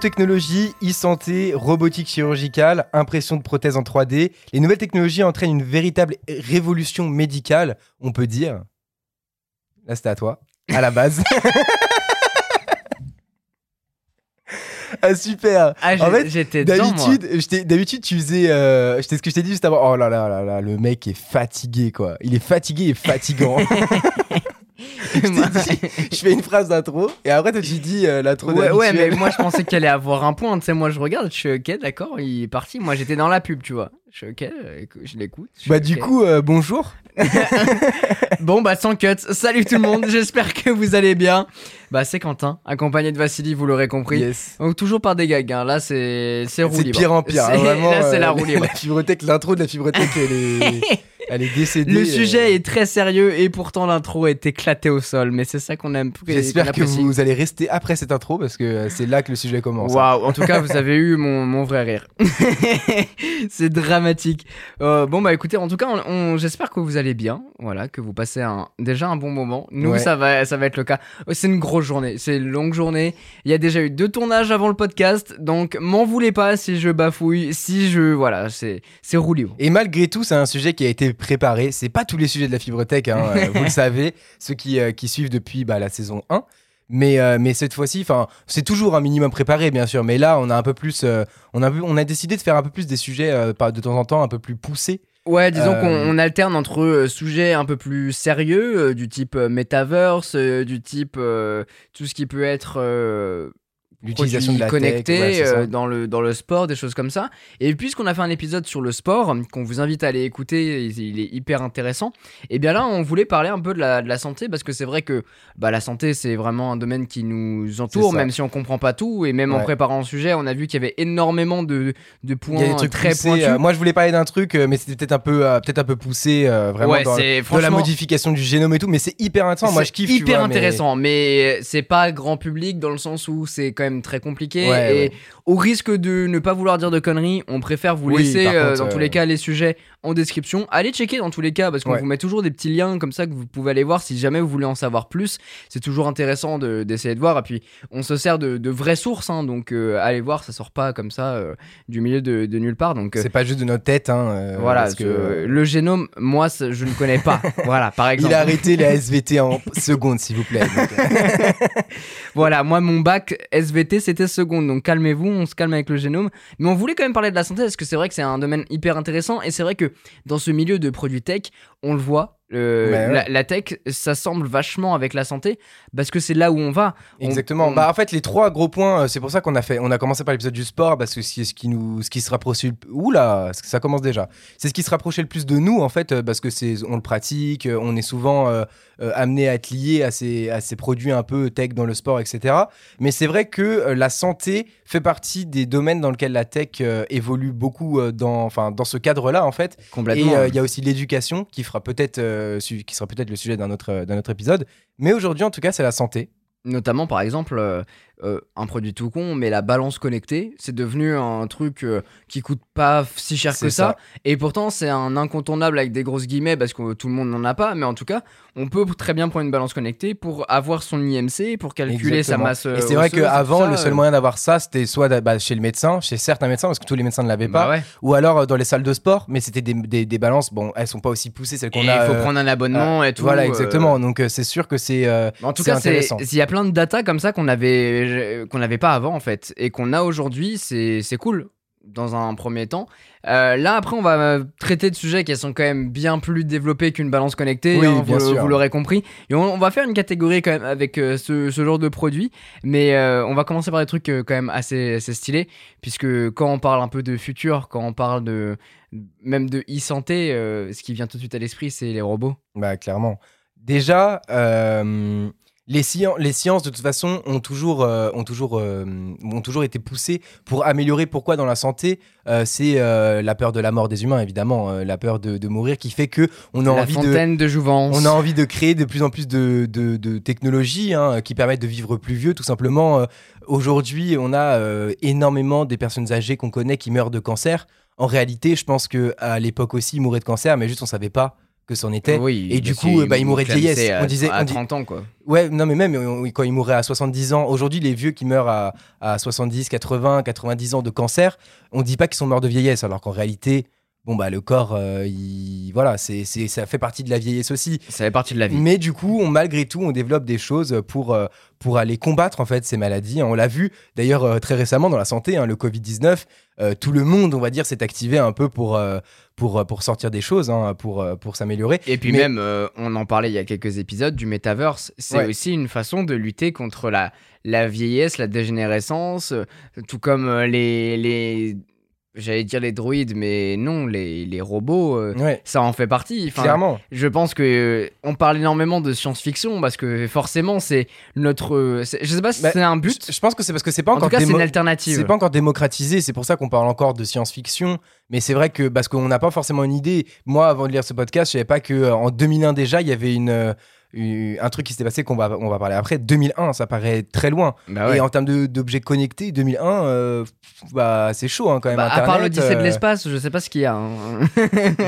Biotechnologie, e-santé, robotique chirurgicale, impression de prothèses en 3D, les nouvelles technologies entraînent une véritable révolution médicale, on peut dire. Là, c'était à toi, à la base. ah, super. Ah, En fait, j'étais. D'habitude, d'habitude, tu faisais. Euh, ce que je t'ai dit juste avant. Oh là là là là, le mec est fatigué, quoi. Il est fatigué et fatigant. je, dit, fais une phrase d'intro et après, toi, tu dis euh, l'intro Ouais, ouais, mais moi je pensais qu'elle allait avoir un point. Tu sais, moi je regarde, je suis ok, d'accord, il est parti. Moi j'étais dans la pub, tu vois. Je suis ok, euh, je l'écoute. Bah, du coup, euh, bonjour. Bon, bah sans cut. Salut tout le monde, j'espère que vous allez bien. Bah, c'est Quentin, accompagné de Vassili, vous l'aurez compris. Yes. Donc, toujours par des gags, hein. là c'est c'est roue C'est pire en pire. hein, vraiment, là c'est euh, la roue libre. La fibrotech, l'intro de la fibrotech, elle est, elle est décédée. Le euh, sujet est très sérieux et pourtant l'intro est éclatée au sol, mais c'est ça qu'on aime. J'espère que vous allez rester après cette intro parce que euh, c'est là que le sujet commence. hein. Waouh, en tout cas, vous avez eu mon, mon vrai rire. c'est dramatique. Euh, bon, bah écoutez, en tout cas, on, on- j'espère que vous allez bien. Voilà, que vous passez un, déjà un bon moment. Nous, Ouais. ça, va, ça va être le cas. Euh, C'est une grosse journée, c'est une longue journée. Il y a déjà eu deux tournages avant le podcast, donc m'en voulez pas si je bafouille, si je. Voilà, c'est libre. Et malgré tout, c'est un sujet qui a été préparé. C'est pas tous les sujets de la fibrotech, hein, euh, vous le savez, ceux qui, euh, qui suivent depuis bah, la saison 1. Mais, euh, mais cette fois-ci, c'est toujours un minimum préparé, bien sûr. Mais là, on a un peu plus, euh, on a, on a décidé de faire un peu plus des sujets euh, de temps en temps un peu plus poussés. Ouais, disons Euh, qu'on on alterne entre euh, sujets un peu plus sérieux, euh, du type euh, metaverse, euh, du type euh, tout ce qui peut être euh, L'utilisation de la produits tech, connectés ouais, euh, dans, le, dans le sport, des choses comme ça. Et puisqu'on a fait un épisode sur le sport, qu'on vous invite à aller écouter, il, il est hyper intéressant, et bien là, on voulait parler un peu de la, de la santé, parce que c'est vrai que bah, la santé, c'est vraiment un domaine qui nous entoure, même si on comprend pas tout, et même en préparant le sujet, on a vu qu'il y avait énormément de, de points Il y a des trucs très poussés, pointus. euh, moi, je voulais parler d'un truc, euh, mais c'était peut-être un peu, euh, peut-être un peu poussé, vraiment Ouais, dans, dans la modification du génome et tout. Mais c'est hyper intéressant. Moi, je kiffe. tu hyper vois, mais- intéressant, mais, c'est pas grand public dans le sens où c'est quand même très compliqué. Ouais, et ouais. Au risque de ne pas vouloir dire de conneries, on préfère vous Oui, laisser euh, contre, dans tous euh, les cas les sujets en description. Allez checker dans tous les cas parce qu'on Ouais. vous met toujours des petits liens comme ça que vous pouvez aller voir si jamais vous voulez en savoir plus. C'est toujours intéressant de- d'essayer de voir. Et puis on se sert de, de vraies sources, hein, donc euh, allez voir, ça sort pas comme ça euh, du milieu de, de nulle part. Donc C'est pas juste de notre tête. Hein, voilà, parce que, le génome, moi je ne connais pas. voilà, par exemple. Il a arrêté la SVT en seconde, s'il vous plaît. Voilà, moi mon bac SVT c'était seconde, donc calmez-vous, on se calme avec le génome. Mais on voulait quand même parler de la santé parce que c'est vrai que c'est un domaine hyper intéressant et c'est vrai que dans ce milieu de produits tech, on le voit. Euh, Bah ouais. la, la tech, ça semble vachement avec la santé parce que c'est là où on va. On- Exactement. on- Bah en fait les trois gros points, euh, c'est pour ça qu'on a fait, on a commencé par l'épisode du sport parce que c'est ce qui nous, ce qui se rapprochait. le- Oula, ça commence déjà. C'est ce qui se rapprochait le plus de nous en fait euh, parce que c'est, on le pratique, euh, on est souvent euh, amené à être lié à ces, à ces produits un peu tech dans le sport, etc. Mais c'est vrai que euh, la santé fait partie des domaines dans lesquels la tech évolue beaucoup dans, enfin dans ce cadre-là en fait. complètement. Et il y a aussi l'éducation qui fera peut-être, qui sera peut-être le sujet d'un autre, euh, d'un autre épisode. Mais aujourd'hui en tout cas c'est la santé. Notamment, par exemple, euh, un produit tout con, mais la balance connectée, c'est devenu un truc euh, qui coûte pas si cher que ça. ça. Et pourtant, c'est un incontournable avec des grosses guillemets parce que tout le monde n'en a pas. Mais en tout cas, on peut très bien prendre une balance connectée pour avoir son IMC, pour calculer Exactement. sa masse. euh, Et c'est vrai qu'avant, le seul moyen d'avoir ça, c'était soit bah, chez le médecin, chez certains médecins, parce que tous les médecins ne l'avaient bah pas, ouais. ou alors dans les salles de sport, mais c'était des, des- des balances, bon, elles sont pas aussi poussées, celles qu'on il a. faut euh, prendre un abonnement et tout. Voilà, exactement. Donc c'est sûr que c'est. En tout cas, il y a plein de data comme ça qu'on avait qu'on n'avait pas avant en fait et qu'on a aujourd'hui. C'est cool dans un premier temps. Euh, là après, on va traiter de sujets qui sont quand même bien plus développés qu'une balance connectée. Oui, hein, bien vous, l'aurez compris. Et on, on va faire une catégorie quand même avec euh, ce, ce genre de produits, mais euh, on va commencer par des trucs quand même assez, assez stylés puisque quand on parle un peu de futur, quand on parle de même de e-santé, ce qui vient tout de suite à l'esprit, c'est les robots. Bah, clairement. Déjà, les, scien- les sciences, de toute façon, ont toujours, euh, ont, toujours, euh, ont toujours été poussées pour améliorer. Pourquoi? Dans la santé Euh, C'est la peur de la mort des humains, évidemment, la peur de, de mourir qui fait que on a la envie de. fontaine de, Jouvence. On a envie de créer de plus en plus de, technologies hein, qui permettent de vivre plus vieux, tout simplement. Aujourd'hui, on a énormément des personnes âgées qu'on connaît qui meurent de cancer. En réalité, je pense que à l'époque aussi, ils mouraient de cancer, mais juste on savait pas que c'en était. Oui, Et du coup, bah, il mourrait de vieillesse. à- On disait- à on dit- 30 ans, quoi. Ouais, non, mais même quand il mourait à 70 ans, aujourd'hui, les vieux qui meurent à, à 70, 80, 90 ans de cancer, on dit pas qu'ils sont morts de vieillesse, alors qu'en réalité, bon, bah, le corps, euh, il- voilà, c'est, c'est, ça fait partie de la vieillesse aussi. Ça fait partie de la vie. Mais du coup, on, malgré tout, on développe des choses pour, euh, pour aller combattre en fait ces maladies. On l'a vu d'ailleurs euh, très récemment dans la santé, hein, le Covid-19, euh, tout le monde, on va dire, s'est activé un peu pour, pour, pour sortir des choses, hein, pour, pour s'améliorer. Et puis Mais- même, on en parlait il y a quelques épisodes du metaverse. C'est Ouais. aussi une façon de lutter contre la, la vieillesse, la dégénérescence, tout comme les, les j'allais dire les droïdes, mais non, les, les robots. euh, Ouais, ça en fait partie. Enfin, clairement. Je pense que euh, on parle énormément de science-fiction parce que forcément c'est notre. euh, Je sais pas si Bah, c'est un but. Je, pense que c'est parce que c'est pas En encore tout cas, c'est une alternative. C'est pas encore démocratisé, c'est pour ça qu'on parle encore de science-fiction. Mais c'est vrai que parce qu'on n'a pas forcément une idée. Moi, avant de lire ce podcast, je savais pas que euh, en 2001 déjà, il y avait une- un truc qui s'était passé qu'on va on va parler après. 2001, ça paraît très loin. Bah ouais. Et en termes de- d'objets connectés, 2001, euh, bah c'est chaud hein, quand même. Bah, à part l'Odyssée de euh, l'espace, je sais pas ce qu'il y a. hein.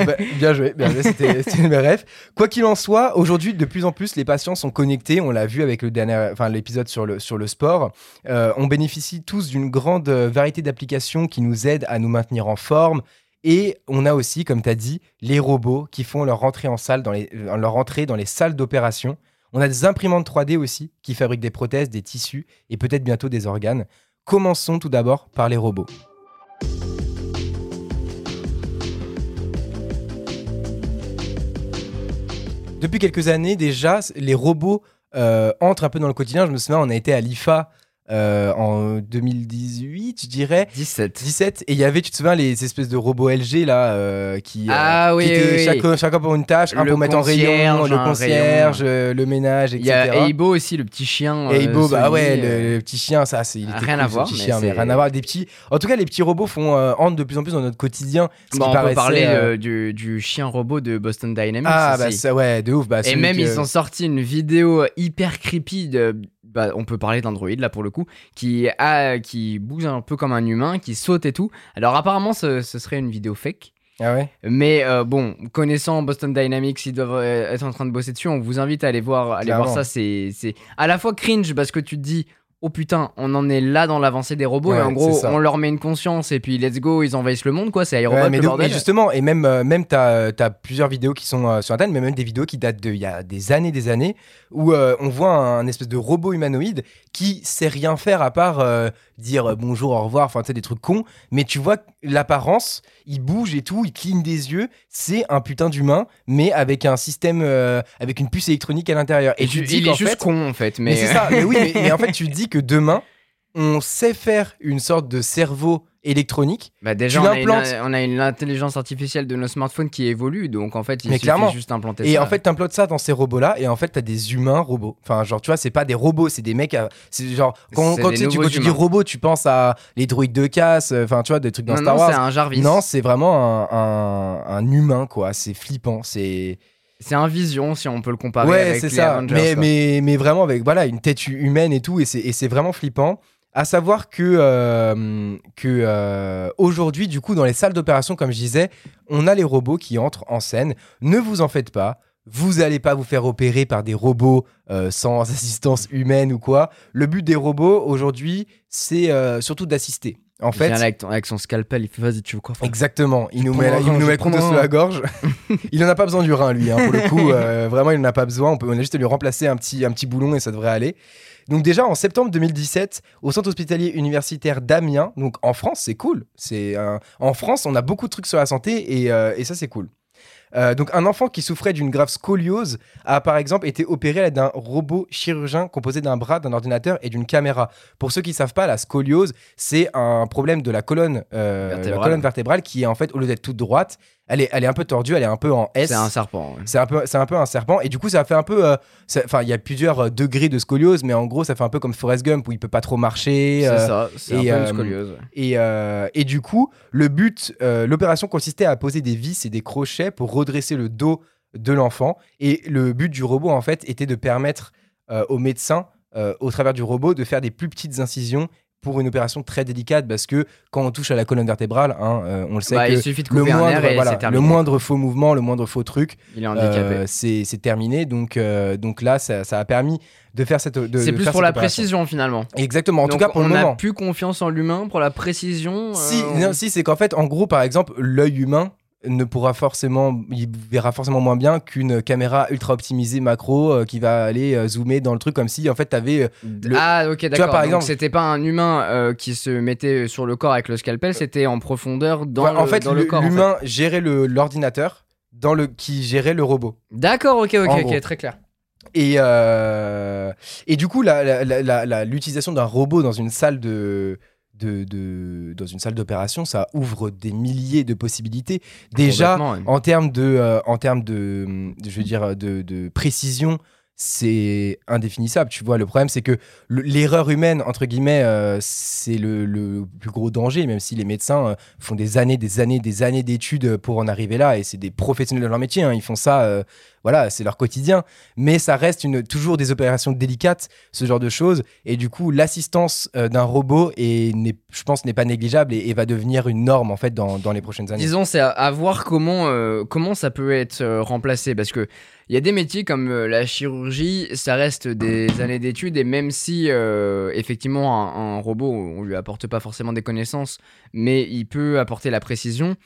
bah, bien joué, bien joué, c'était mes rêves. Quoi qu'il en soit, aujourd'hui, de plus en plus, les patients sont connectés. On l'a vu avec le dernier, enfin l'épisode sur le sur le sport. Euh, on bénéficie tous d'une grande euh, variété d'applications qui nous aident à nous maintenir en forme. Et on a aussi, comme tu as dit, les robots qui font leur entrée en salle dans les, euh, dans les salles d'opération. On a des imprimantes 3D aussi qui fabriquent des prothèses, des tissus et peut-être bientôt des organes. Commençons tout d'abord par les robots. Depuis quelques années déjà, les robots euh, entrent un peu dans le quotidien. Je me souviens, on a été à l'IFA euh, en 2018, je dirais. 17. 17 et il y avait tu te souviens les espèces de robots LG là euh, qui, euh, Ah oui, qui étaient oui, oui. chacun, pour une tâche un Le pour mettre en rayon le concierge euh, le ménage Il y a etc Eibo aussi, le petit chien. euh, Eibo, bah ouais, euh, le, le petit chien, ça, c'est rien à voir, petit mais chien, mais rien à voir. Des petits, en tout cas, les petits robots font euh, entrent de plus en plus dans notre quotidien. Ce Bon, qui on peut paraissait, parler euh, euh, du, du chien robot de Boston Dynamics. ah aussi. bah ça, ouais, de ouf. Bah, Et même, ils ont sorti une vidéo hyper creepy de. Bah, on peut parler d'Android là pour le coup, qui, a, qui bouge un peu comme un humain, qui saute et tout. Alors apparemment, ce, ce serait une vidéo fake. Ah ouais? Mais euh, bon, connaissant Boston Dynamics, ils doivent euh, être en train de bosser dessus. On vous invite à aller voir, aller voir ça. C'est c'est à la fois cringe parce que tu te dis, oh putain, on en est là dans l'avancée des robots. Ouais, et en gros, on leur met une conscience et puis let's go, ils envahissent le monde quoi. C'est Ouais, iRobot mais, le de- bordel. mais justement, et même, euh, même t'as as plusieurs vidéos qui sont euh, sur Internet, mais même des vidéos qui datent d'il y a des années, des années, où euh, on voit un, espèce de robot humanoïde qui sait rien faire à part euh, dire euh, bonjour, au revoir, enfin, tu sais, des trucs cons, mais tu vois l'apparence, il bouge et tout, il cligne des yeux, c'est un putain d'humain, mais avec un système, euh, avec une puce électronique à l'intérieur. Et, Et tu dis il est juste fait- con en fait. Mais, Mais, c'est ça, mais oui, mais, mais en fait, tu dis que demain, on sait faire une sorte de cerveau électronique. Bah déjà, Tu on a, une, on a une intelligence artificielle de nos smartphones qui évolue, donc en fait, il Mais suffit clairement. juste d'implanter Et ça. en fait, t'implantes ça dans ces robots-là, et en fait, t'as des humains robots. Enfin, genre, tu vois, c'est pas des robots, c'est des mecs. à- C'est genre, quand, tu, quand dis robot, tu penses à les droïdes de casse, euh, enfin, tu vois, des trucs dans non, Star non, c'est Wars. un Jarvis. Non, c'est vraiment un, un- un humain, quoi. C'est flippant. C'est. C'est un Vision si on peut le comparer Ouais, avec c'est les ça. Avengers, mais, mais, mais vraiment avec voilà, une tête hu- humaine et tout, et c'est vraiment flippant. À savoir que, euh, que euh, aujourd'hui, du coup, dans les salles d'opération, comme je disais, on a les robots qui entrent en scène. Ne vous en faites pas. Vous allez pas vous faire opérer par des robots euh, sans assistance humaine ou quoi. Le but des robots aujourd'hui, c'est surtout d'assister. En Il vient fait, là avec, ton- avec son scalpel, il fait vas-y, tu veux quoi frère? Exactement, il nous met, il nous met le couteau sous la gorge. il en a pas besoin du rein, lui, hein, pour le coup. euh, vraiment, il en a pas besoin. On, peut, on a juste à lui remplacer un petit, un petit boulon et ça devrait aller. Donc déjà, en septembre 2017, au centre hospitalier universitaire d'Amiens, donc en France, c'est cool. C'est un- En France, on a beaucoup de trucs sur la santé et, euh, et ça, c'est cool. Euh, donc un enfant qui souffrait d'une grave scoliose a par exemple été opéré à l'aide d'un robot chirurgien composé d'un bras, d'un ordinateur et d'une caméra. Pour ceux qui savent pas, la scoliose, c'est un problème de la colonne, euh, la colonne vertébrale qui est en fait, au lieu d'être toute droite, elle est, elle est un peu tordue, elle est un peu en S. C'est un serpent. ouais. C'est un peu, c'est un peu un serpent et du coup ça fait un peu, euh, enfin il y a plusieurs euh, degrés de scoliose, mais en gros ça fait un peu comme Forrest Gump où il peut pas trop marcher. C'est euh, ça, c'est un peu une scoliose. ouais. et, et du coup, le but, l'opération consistait à poser des vis et des crochets pour redresser le dos de l'enfant. Et le but du robot, en fait, était de permettre euh, au médecin, euh, au travers du robot, de faire des plus petites incisions pour une opération très délicate parce que quand on touche à la colonne vertébrale, hein, euh, on le sait Bah, que il suffit de le moindre, et voilà, le moindre faux mouvement, le moindre faux truc, Il est handicapé. euh, c'est terminé. Donc, euh, donc là, ça, ça a permis de faire cette. c'est plus pour la opération. précision finalement. Exactement. En Donc, tout cas, pour on le a moment. plus confiance en l'humain pour la précision. Si, non, si c'est qu'en fait, en gros, par exemple, l'œil humain ne pourra forcément, il verra forcément moins bien qu'une caméra ultra optimisée macro euh, qui va aller euh, zoomer dans le truc comme si en fait t'avais. euh, le- Ah ok d'accord. par Donc, exemple- c'était pas un humain euh, qui se mettait sur le corps avec le scalpel, c'était en profondeur dans, Ouais, le, en fait, dans le le- corps. en fait. l'humain gérait le- l'ordinateur dans le qui gérait le robot. D'accord, ok, ok, ok, gros. très clair. Et, et du coup, la- la- la- la- la- l'utilisation d'un robot dans une salle de, de, de- dans une salle d'opération, ça ouvre des milliers de possibilités. Déjà, Complètement, ouais. en termes de, euh, en termes de, je veux dire, de, de précision, c'est indéfinissable. Tu vois, le problème, c'est que le- l'erreur humaine, entre guillemets, euh, c'est le, le plus gros danger, même si les médecins euh, font des années, des années, des années d'études pour en arriver là, et c'est des professionnels de leur métier, hein, ils font ça, euh, voilà, c'est leur quotidien. Mais ça reste toujours des opérations délicates, ce genre de choses, et du coup, l'assistance euh, d'un robot, est, je pense, n'est pas négligeable et, va devenir une norme, en fait, dans, les prochaines années. Disons, c'est à, voir comment, euh, comment ça peut être euh, remplacé. Parce que il y a des métiers comme la chirurgie, ça reste des années d'études. Et même si, effectivement, un, un robot, on lui apporte pas forcément des connaissances, mais il peut apporter la précision.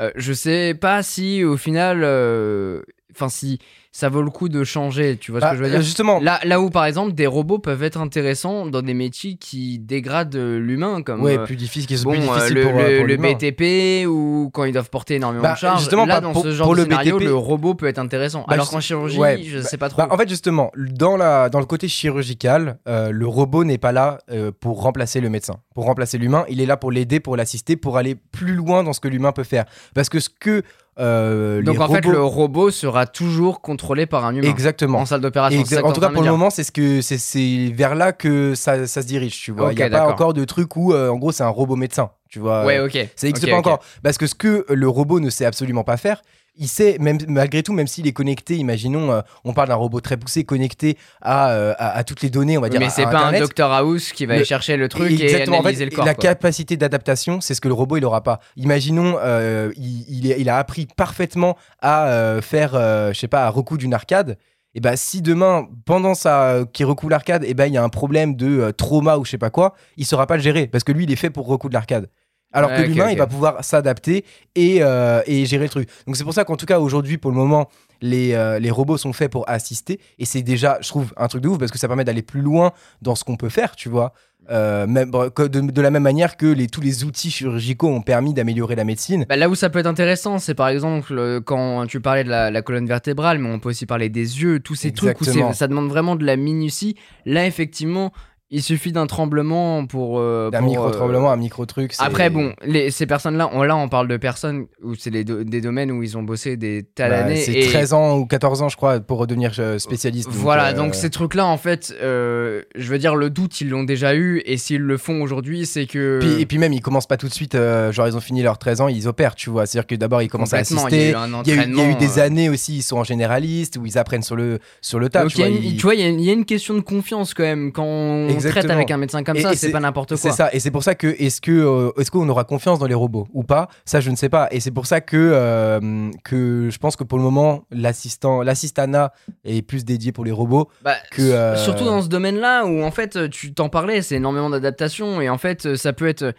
Euh, je sais pas si, au final, euh, enfin, si ça vaut le coup de changer. Tu vois ce Bah, que je veux dire? euh, Justement, Là, là où, par exemple, des robots peuvent être intéressants dans des métiers qui dégradent l'humain, comme ouais, euh, plus difficile, qui sont Bon, plus euh, difficiles le, pour, euh, le- pour le l'humain. BTP ou quand ils doivent porter énormément Bah, de charges. justement, là, dans pour- ce genre pour de le scénario, BTP. le robot peut être intéressant. Bah, Alors qu'en chirurgie, ouais, je bah- sais pas trop. Bah, en fait, justement, dans, la, dans le côté chirurgical, euh, le robot n'est pas là euh, pour remplacer le médecin, pour remplacer l'humain. Il est là pour l'aider, pour l'assister, pour aller plus loin dans ce que l'humain peut faire. Parce que ce que euh, Donc les en fait, le robot sera toujours contrôlé par un humain Exactement. en salle d'opération. En tout cas, pour le moment, c'est ce que c'est- vers là que ça, ça se dirige. Tu vois, il Ok, n'y a pas encore de truc où, euh, en gros, c'est un robot médecin. Tu vois, Ouais, ok. ça n'existe pas encore. Parce que ce que le robot ne sait absolument pas faire, il sait, même, malgré tout, même s'il est connecté, imaginons, euh, on parle d'un robot très poussé, connecté à, euh, à, à toutes les données, on va dire. Mais c'est pas Internet. un Dr House qui va Le- aller chercher le truc et. En fait, analyser le corps. la quoi. capacité d'adaptation, c'est ce que le robot il aura pas. Imaginons, euh, il, il est- il a appris parfaitement à faire, je sais pas, à recoudre une arcade. Et ben si demain, pendant sa qu'il recoule l'arcade, et ben il y a un problème de trauma ou je sais pas quoi, il saura pas le gérer parce que lui il est fait pour recoudre l'arcade. Alors que l'humain, il va pouvoir s'adapter et, euh, et gérer le truc. Donc c'est pour ça qu'en tout cas aujourd'hui, pour le moment, les, euh, les robots sont faits pour assister et c'est déjà, je trouve, un truc de ouf parce que ça permet d'aller plus loin dans ce qu'on peut faire, tu vois. Euh, même, que de, de la même manière que les, tous les outils chirurgicaux ont permis d'améliorer la médecine. Bah, là où ça peut être intéressant, c'est par exemple quand tu parlais de la, la colonne vertébrale, mais on peut aussi parler des yeux, tous ces trucs où ça demande vraiment de la minutie. Là, effectivement, il suffit d'un tremblement pour. euh, Un pour, micro-tremblement, euh, un micro-truc. Après, bon, les, ces personnes-là, on, là, on parle de personnes où c'est do- des domaines où ils ont bossé des tas bah, d'années. c'est et- 13 ans ou 14 ans, je crois, pour redevenir euh, spécialiste. donc, Voilà, euh, donc ces trucs-là, en fait, euh, je veux dire, le doute, ils l'ont déjà eu, et s'ils le font aujourd'hui, c'est que. Puis- et puis même, ils commencent pas tout de suite, genre ils ont fini leurs 13 ans, ils opèrent, tu vois. C'est-à-dire que d'abord, ils commencent à Complètement, il y a assister. eu Il y, a eu, il y a eu entraînement, des années aussi, ils sont en généraliste, où ils apprennent sur le, sur le tas. Donc, tu vois, il y, a une- il y a une question de confiance quand même quand on traite Exactement. avec un médecin comme Et- ça, c'est c'est- pas n'importe C'est quoi. ça, et c'est pour ça que est-ce que euh, est-ce qu'on aura confiance dans les robots ou pas? Ça, je ne sais pas. Et c'est pour ça que euh, que je pense que pour le moment, l'assistant, l'assistana est plus dédié pour les robots. Bah, que, euh, Surtout dans ce domaine-là où en fait tu t'en parlais, c'est énormément d'adaptation et en fait ça peut être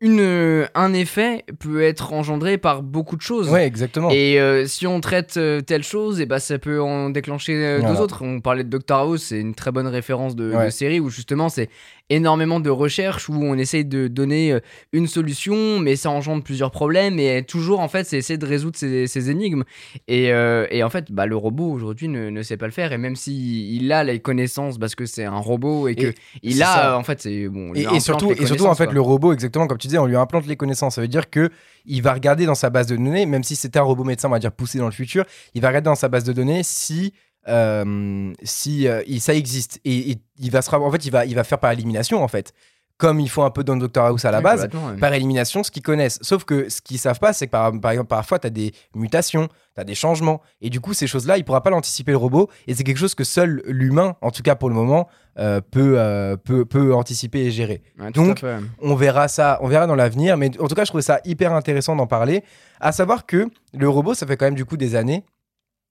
une un effet peut être engendré par beaucoup de choses. Ouais, exactement. Et euh, si on traite euh, telle chose, et bah, ça peut en déclencher euh, Voilà. deux autres. On parlait de Doctor House, c'est une très bonne référence de, de série où justement c'est énormément de recherches où on essaye de donner euh, une solution, mais ça engendre plusieurs problèmes et toujours en fait c'est essayer de résoudre ces, ces énigmes. Et, euh, et en fait, bah, le robot aujourd'hui ne, ne sait pas le faire et même si il a les connaissances parce que c'est un robot et que Et il a ça. en fait c'est bon. Et, surtout, et surtout en fait, le robot, exactement comme tu disais, on lui implante les connaissances. Ça veut dire que il va regarder dans sa base de données, même si c'était un robot médecin, on va dire poussé dans le futur, il va regarder dans sa base de données si si euh, ça existe et, et il va se en fait il va il va faire par élimination en fait comme ils font un peu dans Doctor House à la base, ouais. par élimination ce qu'ils connaissent. Sauf que ce qu'ils savent pas, c'est que par, par exemple, parfois, tu as des mutations, tu as des changements. Et du coup, ces choses-là, il pourra pas l'anticiper le robot. Et c'est quelque chose que seul l'humain, en tout cas pour le moment, euh, peut, euh, peut, peut anticiper et gérer. Ouais, Donc. On verra ça, on verra dans l'avenir. Mais en tout cas, je trouvais ça hyper intéressant d'en parler. À savoir que le robot, ça fait quand même du coup des années.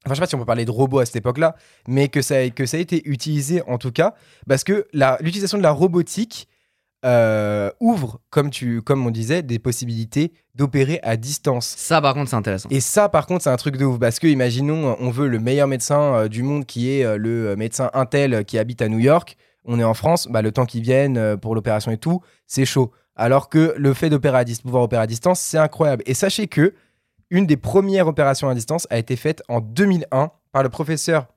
Enfin, je sais pas si on peut parler de robot à cette époque-là, mais que ça, que ça a été utilisé en tout cas, parce que l'utilisation de la robotique euh, ouvre, comme, tu, comme on disait, des possibilités d'opérer à distance. Ça, par contre, c'est intéressant. Et ça, par contre, c'est un truc de ouf. Parce que, imaginons, on veut le meilleur médecin euh, du monde qui est euh, le médecin Intel qui habite à New York. On est en France, bah, le temps qu'il vienne euh, pour l'opération et tout, c'est chaud. Alors que le fait d'opérer à distance, pouvoir opérer à distance, c'est incroyable. Et sachez que une des premières opérations à distance a été faite en 2001 par le professeur.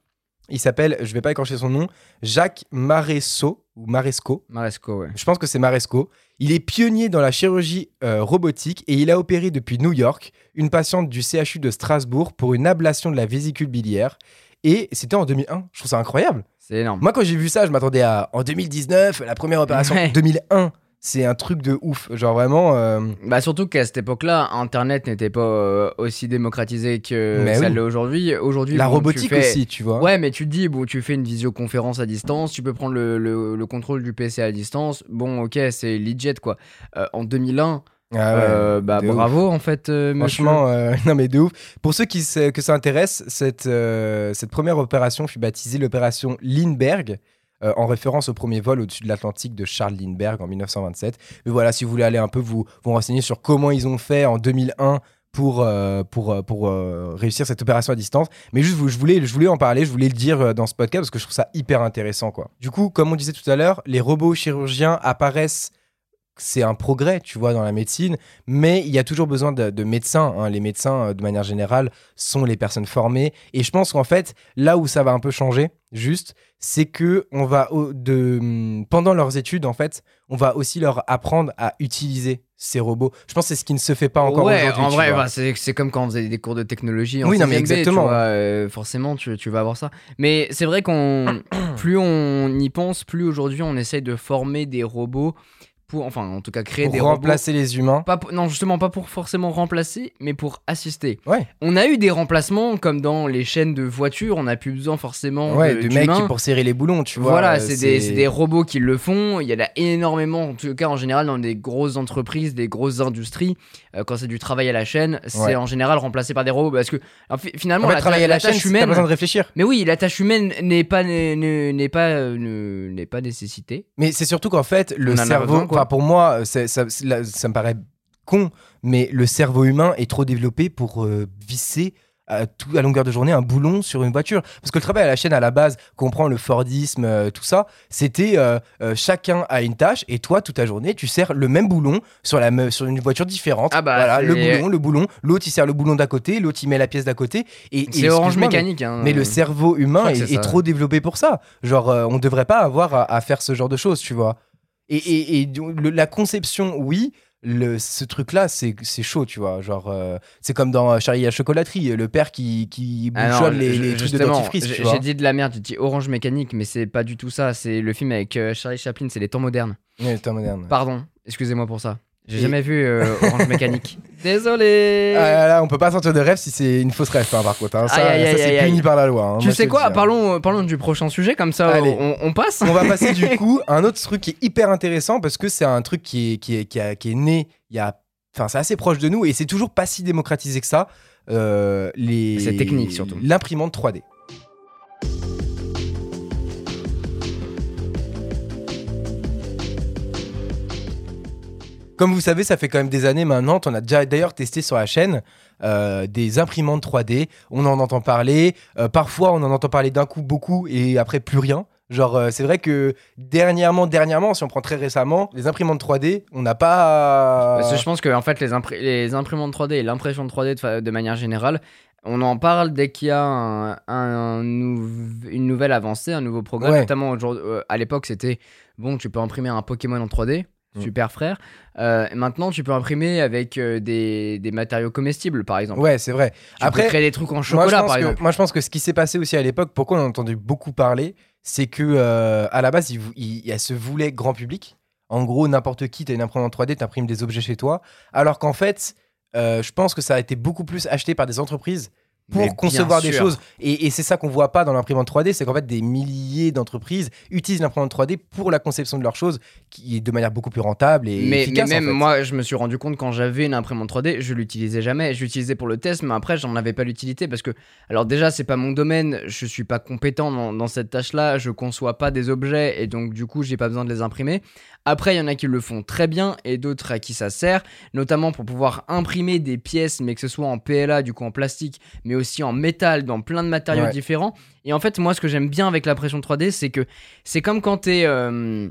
Il s'appelle, je vais pas écorcher son nom, Jacques Maresco ou Maresco. Maresco, ouais. Je pense que c'est Maresco. Il est pionnier dans la chirurgie euh, robotique et il a opéré depuis New York une patiente du CHU de Strasbourg pour une ablation de la vésicule biliaire. Et c'était en 2001. Je trouve ça incroyable. C'est énorme. Moi, quand j'ai vu ça, je m'attendais à en 2019, la première opération. Ouais. 2001, c'est un truc de ouf. Genre vraiment. euh, Bah surtout qu'à cette époque-là, Internet n'était pas euh, aussi démocratisé que Mais ça oui. l'est aujourd'hui. Aujourd'hui, la bon, tu robotique fais- aussi, tu vois. Ouais, mais tu te dis, bon, tu fais une visioconférence à distance, tu peux prendre le, le- le contrôle du PC à distance. Bon, ok, c'est legit quoi. Euh, en 2001, Ah ouais, euh, bah ouf. bravo en fait, euh. Franchement, euh, non mais de ouf. Pour ceux qui que ça intéresse, cette, cette première opération fut baptisée l'opération Lindbergh, euh, en référence au premier vol au-dessus de l'Atlantique de Charles Lindbergh en 1927. Mais voilà, si vous voulez aller un peu vous, vous renseigner sur comment ils ont fait en 2001 pour, euh, pour, euh, pour réussir cette opération à distance. Mais juste, je voulais, je voulais en parler, je voulais le dire dans ce podcast parce que je trouve ça hyper intéressant. Quoi. Du coup, comme on disait tout à l'heure, les robots chirurgiens apparaissent c'est un progrès, tu vois, dans la médecine, mais il y a toujours besoin de, de médecins. hein. Les médecins, euh, de manière générale, sont les personnes formées. Et je pense qu'en fait, là où ça va un peu changer, juste, c'est que on va de hum, pendant leurs études, en fait, on va aussi leur apprendre à utiliser ces robots. Je pense que c'est ce qui ne se fait pas encore ouais, aujourd'hui. en vrai, bah, c'est comme quand on faisait des cours de technologie. En Oui, non, mais 6ème B, tu exactement. vois, euh, forcément, tu, tu vas avoir ça. Mais c'est vrai qu'on, plus on y pense, plus aujourd'hui on essaye de former des robots pour, enfin, en tout cas, créer pour des remplacer les humains. robots. Pas pour- non, justement, pas pour forcément remplacer, mais pour assister. Ouais. On a eu des remplacements, comme dans les chaînes de voitures, on n'a plus besoin forcément Ouais, de, de mecs qui pour serrer les boulons, tu vois. Voilà, euh, c'est des, robots qui le font. Il y en a énormément, en tout cas en général dans des grosses entreprises, des grosses industries. euh, quand c'est du travail à la chaîne, c'est Ouais. en général remplacé par des robots parce que alors, finalement En fait, la, travailler à la, chaîne, tâche humaine. besoin de réfléchir. Mais oui, la tâche humaine n'est pas n'est pas euh, ne- n'est pas nécessitée. Mais c'est surtout qu'en fait, le cerveau, quoi. Enfin pour moi, c'est- ça, c'est- là, ça me paraît con, mais le cerveau humain est trop développé pour euh, visser à, tout, à longueur de journée un boulon sur une voiture. Parce que le travail à la chaîne, à la base, comprend le Fordisme, euh, tout ça, c'était euh, euh, chacun a une tâche et toi, toute la journée, tu sers le même boulon sur, la, me- sur une voiture différente. Ah bah, voilà, le boulon, le boulon, l'autre il sert le boulon d'à côté, l'autre il met la pièce d'à côté. Et, C'est Orange excuse-moi, mais- Mécanique. hein. mais le cerveau humain est, trop développé pour ça. Genre, euh, on devrait pas avoir à, à faire ce genre de choses, tu vois. Et, et- et du- le- la conception, oui. Le, ce truc-là, c'est c'est chaud, tu vois. Genre, euh, c'est comme dans Charlie la chocolaterie, le père qui, qui Ah bouchonne les, ju- les trucs de dentifrice, j'ai dit de la merde, j'ai dit Orange Mécanique, mais c'est pas du tout ça. C'est le film avec euh, Charlie Chaplin, c'est les temps modernes. Ouais, le temps moderne. Pardon, excusez-moi pour ça. J'ai Et- jamais vu euh, Orange Mécanique. Désolé. Ah là là, on peut pas sortir de rêve si c'est une fausse rêve, hein, par contre. hein. Ça, ça, c'est puni par la loi. hein. tu sais quoi dis, hein. parlons, parlons du prochain sujet, comme ça Allez. on, on passe. On va passer du coup à un autre truc qui est hyper intéressant parce que c'est un truc qui est, qui est, qui a- qui est né il y a. Enfin, c'est assez proche de nous et c'est toujours pas si démocratisé que ça. Euh, les... C'est technique, surtout. L'imprimante 3D. Comme vous savez, ça fait quand même des années maintenant. On a déjà d'ailleurs testé sur la chaîne euh, des imprimantes 3D. On en entend parler. Euh, parfois, on en entend parler d'un coup beaucoup et après plus rien. Genre, euh, c'est vrai que dernièrement, dernièrement, si on prend très récemment, les imprimantes 3D, on n'a pas. Parce que je pense que en fait, les, impri- les imprimantes 3D et l'impression de 3D de, manière générale, on en parle dès qu'il y a un- un nou- une nouvelle avancée, un nouveau. Ouais. Notamment euh, à l'époque, c'était bon, tu peux imprimer un Pokémon en 3D. Mm. Super frère. Euh, maintenant, tu peux imprimer avec euh, des, des matériaux comestibles, par exemple. Ouais, c'est vrai. Tu Après, peux créer des trucs en moi, chocolat, pense par que, exemple. moi, je pense que ce qui s'est passé aussi à l'époque, pourquoi on a entendu beaucoup parler, c'est que euh, à la base, il, il- elle se voulait grand public. en gros, n'importe qui, tu as une imprimante 3D, tu imprimes des objets chez toi. Alors qu'en fait, je pense que ça a été beaucoup plus acheté par des entreprises pour Mais concevoir des choses. Et, et c'est ça qu'on voit pas dans l'imprimante 3D, c'est qu'en fait, des milliers d'entreprises utilisent l'imprimante 3D pour la conception de leurs choses, qui est de manière beaucoup plus rentable et Mais, mais efficace. en même fait. moi, je me suis rendu compte quand j'avais une imprimante 3D, je l'utilisais jamais. Je l'utilisais pour le test, mais après, j'en avais pas l'utilité parce que, alors déjà, c'est pas mon domaine, je suis pas compétent dans, dans cette tâche-là, je conçois pas des objets et donc, du coup, j'ai pas besoin de les imprimer. Après, il y en a qui le font très bien et d'autres à qui ça sert, notamment pour pouvoir imprimer des pièces, mais que ce soit en PLA, du coup en plastique, mais aussi en métal, dans plein de matériaux Ouais. différents. Et en fait, moi, ce que j'aime bien avec l'impression 3D, c'est que c'est comme quand t'es. euh,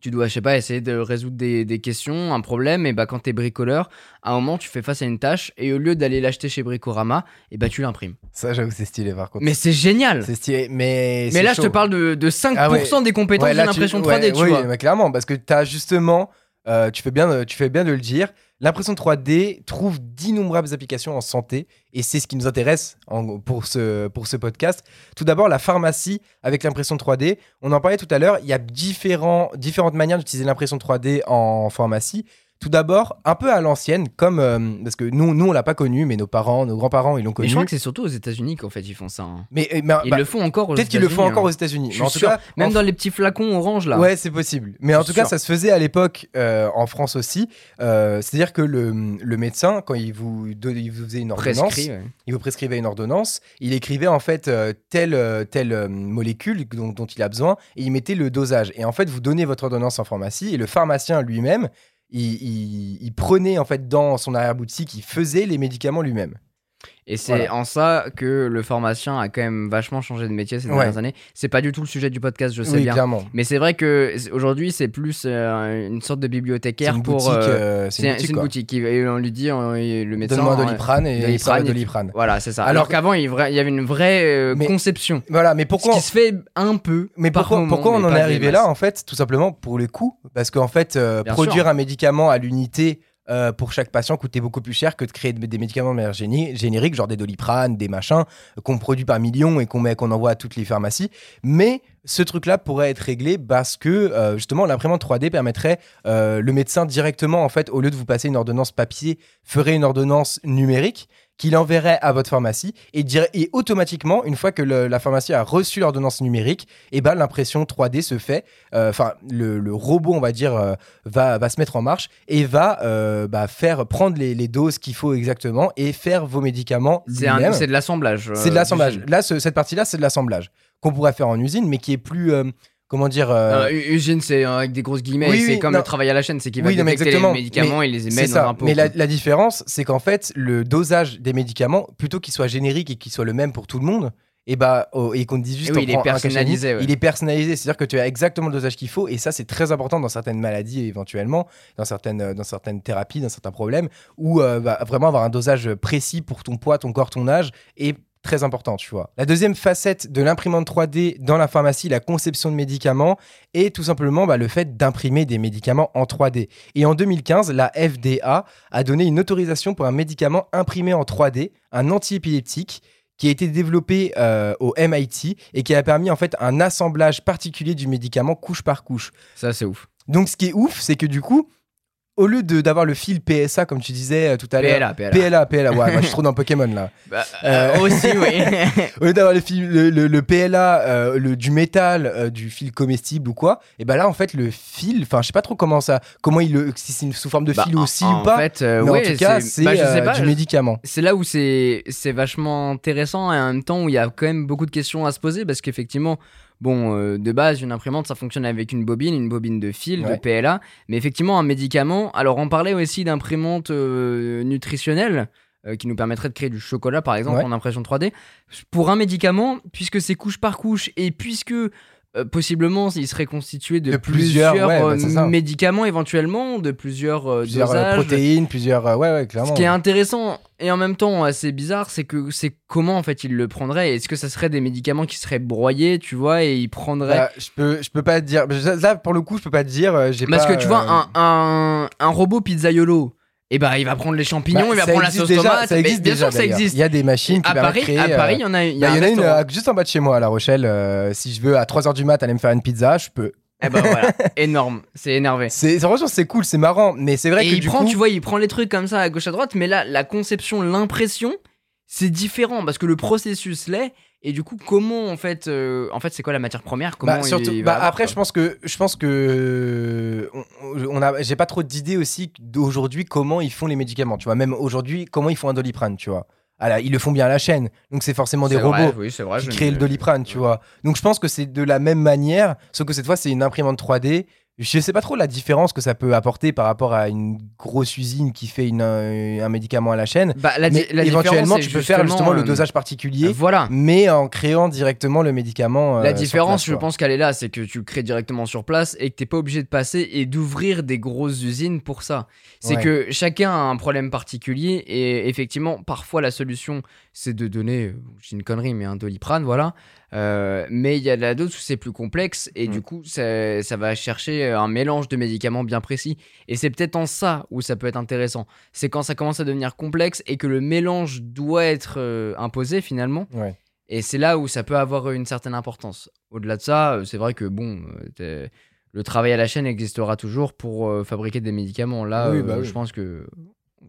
tu dois, je sais pas, essayer de résoudre des, des questions, un problème, et bah quand t'es bricoleur, à un moment tu fais face à une tâche, et au lieu d'aller l'acheter chez Bricorama, et bah tu l'imprimes. Ça, j'avoue, c'est stylé par contre. Mais c'est génial C'est stylé, mais. Mais là je te parle de, de 5% Ah ouais. des compétences Ouais, là, d'une tu- impression ouais, 3D, tu oui, vois. mais clairement, parce que tu as justement, euh, tu, fais bien, tu fais bien de le dire, l'impression 3D trouve d'innombrables applications en santé, et c'est ce qui nous intéresse en- pour, ce, pour ce podcast. Tout d'abord, la pharmacie avec l'impression 3D. On en parlait tout à l'heure, il y a différents, différentes manières d'utiliser l'impression 3D en pharmacie. Tout d'abord, un peu à l'ancienne, comme euh, parce que nous, nous on l'a pas connu, mais nos parents, nos grands-parents, ils l'ont Mais connu. je crois que c'est surtout aux États-Unis qu'en fait ils font ça. hein. mais, mais- Ils bah, le font encore peut-être qu'ils le font encore hein. aux États-Unis. Mais en tout cas, Même en dans les petits flacons orange là. Ouais, c'est possible. Mais en tout cas, ça se faisait à l'époque euh, en France aussi. Euh, C'est-à-dire que le, le médecin, quand il vous, il vous faisait une ordonnance, Prescrit, ouais. il vous prescrivait une ordonnance, il écrivait en fait telle, telle molécule dont, dont il a besoin et il mettait le dosage. Et en fait, vous donnez votre ordonnance en pharmacie et le pharmacien lui-même, il, prenait en fait dans son arrière-boutique, il faisait les médicaments lui-même. Et c'est Voilà. en ça que le pharmacien a quand même vachement changé de métier ces Ouais. dernières années. C'est pas du tout le sujet du podcast, je sais oui, bien. clairement. Mais c'est vrai que aujourd'hui, c'est plus euh, une sorte de bibliothécaire une pour. boutique. euh, euh, c'est une une boutique. Et on lui dit, on- le médecin. Donne-moi un doliprane et il Doliprane, doliprane. Voilà, c'est ça. Alors qu'avant, il, y avait une vraie euh, Mais- conception. Voilà, mais Ce pourquoi qui se fait un peu. Mais par pourquoi, moment, pourquoi on mais en est arrivé là en fait Tout simplement pour le coût. Parce qu'en fait, produire sûr. un médicament à l'unité euh, pour chaque patient coûtait beaucoup plus cher que de créer des médicaments de manière générique, genre des doliprane, des machins, qu'on produit par millions et qu'on met, qu'on envoie à toutes les pharmacies. Mais ce truc-là pourrait être réglé parce que euh, justement l'imprimante 3D permettrait euh, le médecin directement en fait au lieu de vous passer une ordonnance papier ferait une ordonnance numérique qu'il enverrait à votre pharmacie et, dire- et automatiquement une fois que le- la pharmacie a reçu l'ordonnance numérique et ben l'impression 3D se fait Euh, enfin le, le robot on va dire euh, va, va se mettre en marche et va euh, bah, faire prendre les, les doses qu'il faut exactement et faire vos médicaments C'est de l'assemblage. C'est de l'assemblage. Là, ce- cette partie-là, c'est de l'assemblage qu'on pourrait faire en usine, mais qui est plus, comment dire, euh, Euh, c'est euh, avec des grosses guillemets. Oui, c'est oui, comme non. le travail à la chaîne, c'est qu'il va Oui, mais détecter les médicaments et les c'est émettre dans un pot. Mais la, la différence, c'est qu'en fait, le dosage des médicaments, plutôt qu'il soit générique et qu'il soit le même pour tout le monde, et bah, oh, et qu'on te dise juste Eh oui, il est personnalisé, ouais. il est personnalisé, c'est-à-dire que tu as exactement le dosage qu'il faut, et ça c'est très important dans certaines maladies éventuellement, dans certaines, euh, dans certaines thérapies, dans certains problèmes, où euh, bah, vraiment avoir un dosage précis pour ton poids, ton corps, ton âge, est très important, tu vois. La deuxième facette de l'imprimante 3D dans la pharmacie, la conception de médicaments, est tout simplement bah, le fait d'imprimer des médicaments en 3D. Et en 2015, la FDA a donné une autorisation pour un médicament imprimé en 3D, un antiépileptique, qui a été développé euh, au MIT et qui a permis en fait un assemblage particulier du médicament couche par couche. Ça, c'est ouf. Donc ce qui est ouf, c'est que du coup, au lieu de- d'avoir le fil PSA comme tu disais euh, tout à l'heure, PLA, PLA. PLA, PLA, ouais, moi, je suis trop dans Pokémon là. Bah, Euh, euh, aussi, oui. Au lieu d'avoir le, fil- le, le- le PLA, euh, le, du métal, euh, du fil comestible ou quoi, et ben là en fait le fil, enfin je sais pas trop comment ça, comment il le, si c'est sous forme de Bah, fil en- aussi en ou pas, fait, mais ouais, en tout cas c'est bah, du médicament. c'est là où c'est c'est vachement intéressant et en même temps où il y a quand même beaucoup de questions à se poser parce qu'effectivement bon euh, de base une imprimante ça fonctionne avec une bobine une bobine de fil de. PLA mais effectivement un médicament alors on parlait aussi d'imprimantes euh, nutritionnelles euh, qui nous permettraient de créer du chocolat par exemple Ouais. en impression 3D pour un médicament puisque c'est couche par couche et puisque euh, possiblement il serait constitué de, De plusieurs, plusieurs, ouais, bah, euh, médicaments éventuellement de plusieurs, euh, Plusieurs euh, dosages protéines, plusieurs, ouais ouais ce clairement. qui est intéressant et en même temps assez bizarre, c'est que c'est comment en fait il le prendrait? Est-ce que ça serait des médicaments qui seraient broyés, tu vois, et il prendrait. Bah, je peux, je peux pas te dire. Là, pour le coup, je peux pas te dire. Parce pas, que tu vois, un, un, un robot pizzaiolo, et bah il va prendre les champignons, bah, il va prendre la sauce déjà, tomate. Ça existe bien déjà. sûr, ça existe. Il y a des machines qui À Paris, créer. à euh, Paris, il y en a, y bah, y en a une euh, juste en bas de chez moi à La Rochelle. euh, si je veux à 3h du mat aller me faire une pizza, je peux. Eh ben voilà, énorme, c'est énervé. C'est franchement c'est cool, c'est marrant, mais c'est vrai Et que il du prend, coup, tu vois, il prend les trucs comme ça à gauche à droite, mais là, la conception, l'impression, c'est différent parce que le processus l'est. Et du coup, comment en fait, euh, en fait, c'est quoi la matière première? Comment Bah, surtout, il bah, avoir, après, quoi? je pense que je pense que on, on a, j'ai pas trop d'idées aussi d'aujourd'hui comment ils font les médicaments. Tu vois, même aujourd'hui, comment ils font un doliprane. Tu vois, ah là, ils le font bien à la chaîne, donc c'est forcément des vrai, robots oui, c'est vrai, qui créent le doliprane. Tu vois, donc je pense que c'est de la même manière, sauf que cette fois c'est une imprimante 3D. Je sais pas trop la différence que ça peut apporter par rapport à une grosse usine qui fait une, un, un médicament à la chaîne. Bah, la, Mais la éventuellement, tu peux faire justement le euh, dosage particulier, Voilà. mais en créant directement le médicament. euh, La différence, place, je pense qu'elle est là, c'est que tu le crées directement sur place et que t'es pas obligé de passer et d'ouvrir des grosses usines pour ça. C'est Ouais. que chacun a un problème particulier et effectivement, parfois la solution, c'est de donner, euh, j'ai une connerie, mais un doliprane, voilà. Euh, mais il y a de la dose où c'est plus complexe et Mm. du coup, ça, ça va chercher un mélange de médicaments bien précis. Et c'est peut-être en ça où ça peut être intéressant. C'est quand ça commence à devenir complexe et que le mélange doit être euh, imposé finalement. Ouais. Et c'est là où ça peut avoir une certaine importance. Au-delà de ça, euh, c'est vrai que bon, euh, le travail à la chaîne existera toujours pour euh, fabriquer des médicaments. Là, Oui, euh, bah oui. je pense que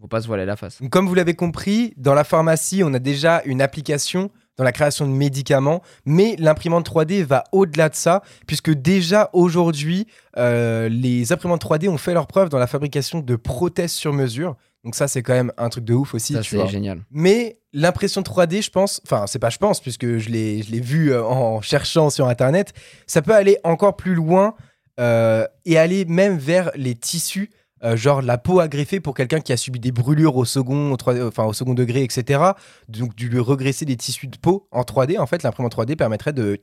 faut pas se voiler la face. Comme vous l'avez compris, dans la pharmacie, on a déjà une application dans la création de médicaments, mais l'imprimante 3D va au-delà de ça, puisque déjà aujourd'hui, euh, les imprimantes 3D ont fait leur preuve dans la fabrication de prothèses sur mesure. Donc ça, c'est quand même un truc de ouf aussi, ça, tu vois. génial. Mais l'impression 3D, je pense, enfin, c'est pas je pense, puisque je l'ai je l'ai vu euh, en cherchant sur Internet, ça peut aller encore plus loin euh, et aller même vers les tissus, euh, genre la peau à greffer pour quelqu'un qui a subi des brûlures au second, au, enfin, au second degré, etc. Donc, de lui regresser des tissus de peau en 3D, en fait, l'imprimante 3D permettrait de.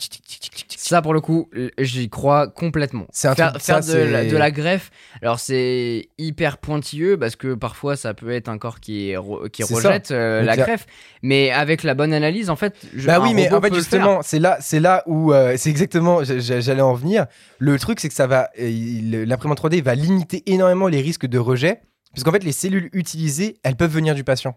Ça, pour le coup, j'y crois complètement. C'est un faire truc- faire ça, de, la, de la greffe. Alors, c'est hyper pointilleux parce que parfois, ça peut être un corps qui, re- qui rejette euh, la greffe. Mais avec la bonne analyse, en fait, je, Bah un oui, mais en fait, justement, c'est là, là où euh, c'est exactement, j'allais en venir. Le truc, c'est que ça va, l'imprimante 3D va limiter énormément les risques de rejet, puisqu'en fait, les cellules utilisées, elles peuvent venir du patient.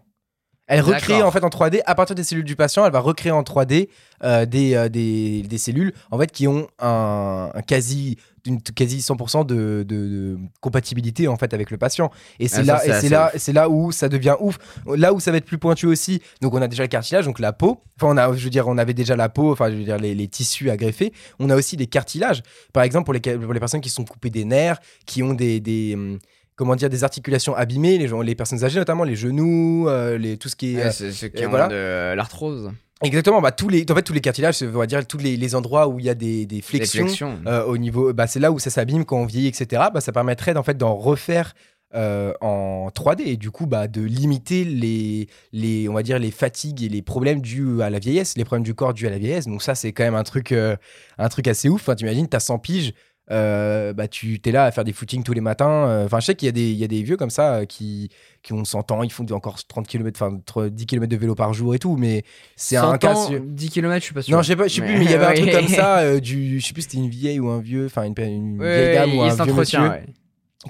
Elle recrée en fait en 3D à partir des cellules du patient, elle va recréer en 3D euh, des, euh, des, des cellules en fait qui ont un, un quasi d'une quasi 100% de, de- de compatibilité en fait avec le patient. Et c'est Ah, là et c'est là c'est là où ça devient ouf. Là où ça va être plus pointu aussi. Donc on a déjà le cartilage, donc la peau. Enfin on a je veux dire on avait déjà la peau, enfin je veux dire les, les tissus à greffer. On a aussi des cartilages. Par exemple pour les pour les personnes qui sont coupées des nerfs, qui ont des, des hum, comment dire des articulations abîmées, les gens les personnes âgées notamment les genoux, euh, les tout ce qui est Ouais, euh, qui ont voilà. de l'arthrose, Exactement, bah, tous les, en fait, tous les cartilages, on va dire tous les, les endroits où il y a des, des des flexions, flexions. euh, au niveau, bah, c'est là où ça s'abîme quand on vieillit, etc. Bah, ça permettrait en fait d'en refaire euh, en 3D et du coup bah, de limiter les, les, on va dire les fatigues et les problèmes dus à la vieillesse, les problèmes du corps dus à la vieillesse. Donc ça c'est quand même un truc, euh, un truc assez ouf. Enfin, T'imagines, t'as 100 piges. Euh, bah tu t'es là à faire des footings tous les matins euh, enfin je sais qu'il y a des il y a des vieux comme ça euh, qui qui ont 100 ans ils font encore 30 km enfin entre 10 km de vélo par jour et tout mais c'est un 100 cas ans, sur- 10 km, je suis pas sûr. non, je sais pas, je sais plus, mais il y avait un truc comme ça, euh, du, je sais plus, si c'était une vieille ou un vieux, enfin une, une Ouais, vieille dame ou un vieux monsieur ouais.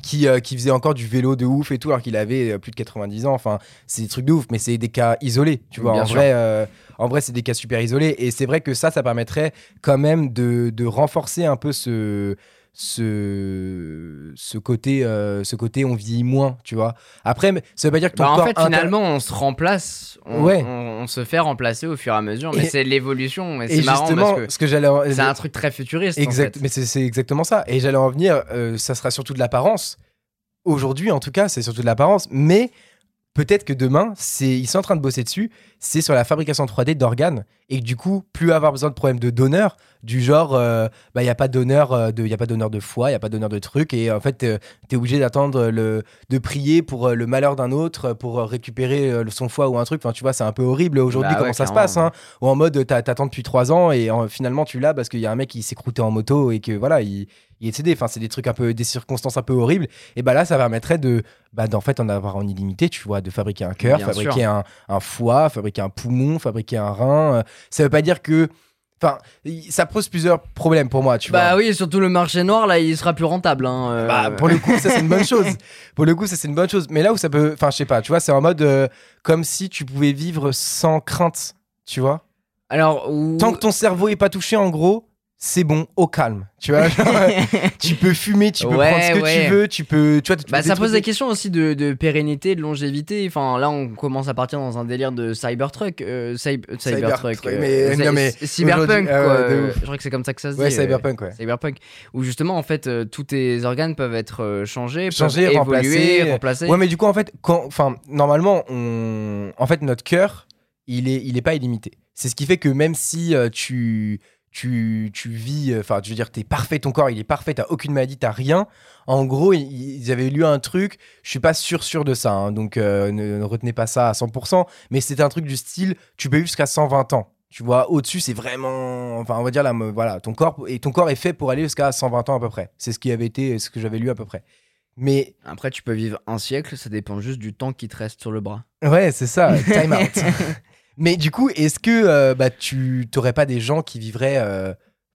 Qui, euh, qui faisait encore du vélo de ouf et tout, alors qu'il avait euh, plus de 90 ans. Enfin, c'est des trucs de ouf, mais c'est des cas isolés, tu vois. Bien en sûr. vrai, euh, en vrai, c'est des cas super isolés, et c'est vrai que ça, ça permettrait quand même de, de renforcer un peu ce ce, ce côté euh, ce côté on vieillit moins tu vois après ça veut pas dire que ton Bah, en corps fait, finalement, on se remplace, on, Ouais. on- on se fait remplacer au fur et à mesure, mais c'est l'évolution, et et c'est marrant parce que ce que j'allais c'est un truc très futuriste. Exact, en fait. mais c'est c'est exactement ça. Et j'allais en venir, euh, ça sera surtout de l'apparence. Aujourd'hui, en tout cas, c'est surtout de l'apparence. Mais peut-être que demain, c'est ils sont en train de bosser dessus. C'est sur la fabrication 3D d'organes et du coup, plus avoir besoin de problèmes de donneur, du genre, euh, bah il y a pas d'honneur euh, de, il y a pas d'honneur de foie, il y a pas d'honneur de truc. Et en fait, tu es obligé d'attendre le, de prier pour euh, le malheur d'un autre, pour euh, récupérer euh, son foie ou un truc. Enfin, tu vois, c'est un peu horrible aujourd'hui Bah comment ouais, ça se passe. Hein ou en mode t'attends depuis trois ans et en- finalement tu l'as parce qu'il y a un mec qui s'est croûté en moto et que voilà il, décédé enfin c'est des trucs un peu des circonstances un peu horribles et bah là ça permettrait de bah d'en fait en avoir en illimité tu vois de fabriquer un cœur Bien fabriquer un, un foie fabriquer un poumon fabriquer un rein Euh, ça veut pas dire que enfin ça pose plusieurs problèmes pour moi tu vois Bah oui, surtout le marché noir, là, il sera plus rentable. Hein, euh. bah, pour le coup, ça c'est une bonne chose. Pour le coup, ça c'est une bonne chose. Mais là où ça peut, enfin, je sais pas, tu vois, c'est en mode euh, comme si tu pouvais vivre sans crainte, tu vois. Alors, Tant que ton cerveau est pas touché, en gros, c'est bon, au calme. Tu vois, genre, tu peux fumer, tu peux Ouais, prendre ce que ouais. tu veux, tu peux. Tu vois, tu Bah, ça pose des questions aussi de, de pérennité, de longévité. Enfin, là, on commence à partir dans un délire de Cybertruck. euh, cyb- euh, Cybertruck. Cybertruck, mais- cy- non, mais c- Cyberpunk, quoi. euh. Je crois que c'est comme ça que ça se dit. Ouais, euh, Cyberpunk, ouais. Cyberpunk. Où justement, en fait, euh, tous tes organes peuvent être euh, changés, peuvent Changer, évoluer, remplacer. remplacés. Ouais, mais du coup, en fait, quand, enfin, normalement, on, en fait, notre cœur, il est, il est pas illimité. C'est ce qui fait que même si euh, tu, tu, tu vis, euh, enfin, je veux dire, t'es parfait, ton corps, il est parfait, t'as aucune maladie, t'as rien. En gros, ils, avaient lu un truc, je suis pas sûr sûr de ça, hein, donc euh, ne, ne retenez pas ça à 100%, mais c'était un truc du style, tu peux vivre jusqu'à 120 ans. Tu vois, au-dessus, c'est vraiment, enfin, on va dire là, voilà, ton corps et ton corps est fait pour aller jusqu'à 120 ans à peu près. C'est ce qui avait été, ce que j'avais lu à peu près. Mais Après, tu peux vivre un siècle, ça dépend juste du temps qui te reste sur le bras. Ouais, c'est ça, time out. Mais du coup, est-ce que euh, bah, tu t'aurais pas des gens qui vivraient euh,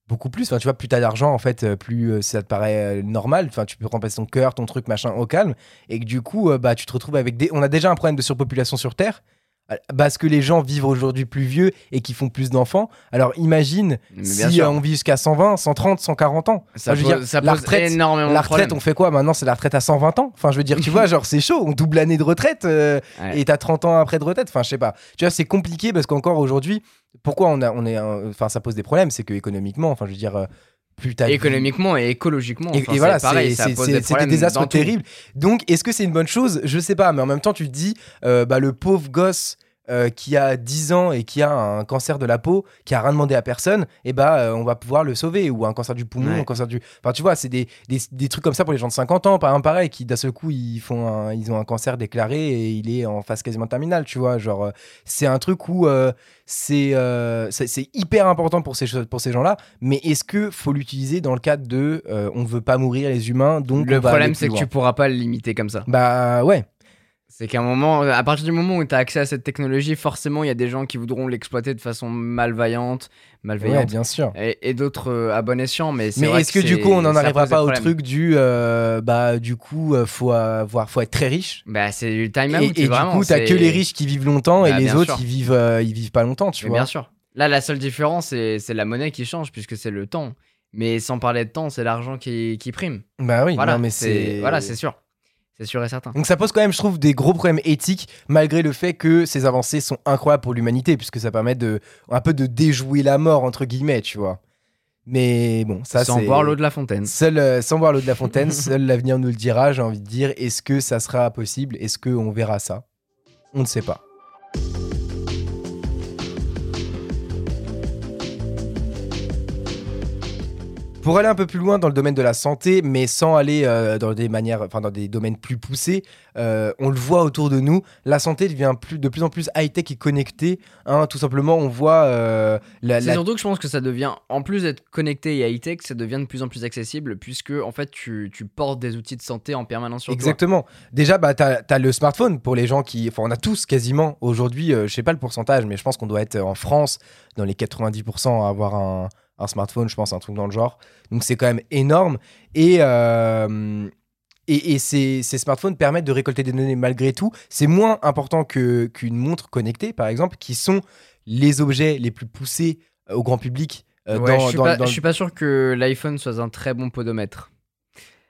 beaucoup plus? Enfin, tu vois, plus t'as d'argent, en fait, euh, plus ça te paraît normal. Enfin, tu peux remplacer ton cœur, ton truc, machin, au calme. Et que du coup, bah, tu te retrouves avec des. On a déjà un problème de surpopulation sur Terre. Parce que les gens vivent aujourd'hui plus vieux et qui font plus d'enfants. Alors imagine si sûr. on vit jusqu'à 120, 130, 140 ans. Ça, Enfin, je veux pose, dire, ça la pose retraite, énormément la de retraite, on fait quoi maintenant? C'est la retraite à 120 ans? Enfin, je veux dire, tu vois, genre, c'est chaud. On double l'année de retraite. euh, Ouais. et t'as 30 ans après de retraite. Enfin, je sais pas. Tu vois, c'est compliqué parce qu'encore aujourd'hui, pourquoi on, a, on est. Enfin, ça pose des problèmes. C'est que économiquement, enfin, je veux dire, euh, plus t'as. Économiquement et écologiquement. Et, enfin, et voilà, c'est- des des tout. terribles. Donc, est-ce que c'est une bonne chose? Je sais pas, mais en même temps, tu te dis, euh, bah, le pauvre gosse euh, qui a 10 ans et qui a un cancer de la peau, qui a rien demandé à personne, et bah, euh, on va pouvoir le sauver. Ou un cancer du poumon, Ouais. un cancer du. Enfin, tu vois, c'est des, des, des trucs comme ça pour les gens de 50 ans, par exemple, pareil, qui d'un seul coup, ils, font un- ils ont un cancer déclaré et il est en phase quasiment terminale, tu vois. Genre, euh, c'est un truc où c'est c'est hyper important pour ces, pour ces gens-là, mais est-ce que faut l'utiliser dans le cadre de on veut pas mourir les humains, donc Le problème, c'est que tu pourras pas le limiter comme ça. Bah ouais, C'est qu'à un moment, à partir du moment où tu as accès à cette technologie, forcément, il y a des gens qui voudront l'exploiter de façon malveillante, ouais, malveillante, bien sûr. et, et d'autres euh, à bon escient. Mais, c'est Mais est-ce que, du coup on n'en arrivera pas au truc du euh, bah du coup euh, faut avoir faut être très riche? Bah, c'est du time et, out. et du vraiment, coup t'as que les riches qui vivent longtemps et Bah, les autres sûr. ils vivent euh, ils vivent pas longtemps, tu Mais vois. bien sûr. Là, la seule différence, c'est la monnaie qui change, puisque c'est le temps. Mais sans parler de temps, c'est l'argent qui, qui prime. Bah oui, Voilà, non, mais c'est voilà, c'est sûr. C'est sûr et certain. Donc ça pose quand même, je trouve, des gros problèmes éthiques, malgré le fait que ces avancées sont incroyables pour l'humanité, puisque ça permet de un peu de déjouer la mort entre guillemets, tu vois. Mais bon, ça sans boire l'eau de la fontaine. seul, euh, sans boire l'eau de la fontaine, seul l'avenir nous le dira. J'ai envie de dire, est-ce que ça sera possible? Est-ce que on verra ça? On ne sait pas. Pour aller un peu plus loin dans le domaine de la santé, mais sans aller euh, dans des manières, enfin dans des domaines plus poussés, euh, on le voit autour de nous, la santé devient plus, de plus en plus high-tech et connectée. hein. tout simplement, on voit euh, la, C'est la- surtout que je pense que ça devient, en plus d'être connecté et high-tech, ça devient de plus en plus accessible, puisque en fait, tu, tu portes des outils de santé en permanence sur toi. Exactement. Déjà, bah, tu as, le smartphone pour les gens qui. Enfin, on a tous quasiment aujourd'hui, je sais pas le pourcentage, mais je pense qu'on doit être en France dans les 90% à avoir un, un smartphone, je pense, un truc dans le genre. Donc, c'est quand même énorme. Et. euh, et, et ces, ces smartphones permettent de récolter des données malgré tout. C'est moins important qu'une montre connectée, par exemple, qui sont les objets les plus poussés euh, au grand public. euh, Ouais, dans- je, suis dans- pas, dans- je suis pas sûr que l'iPhone soit un très bon podomètre.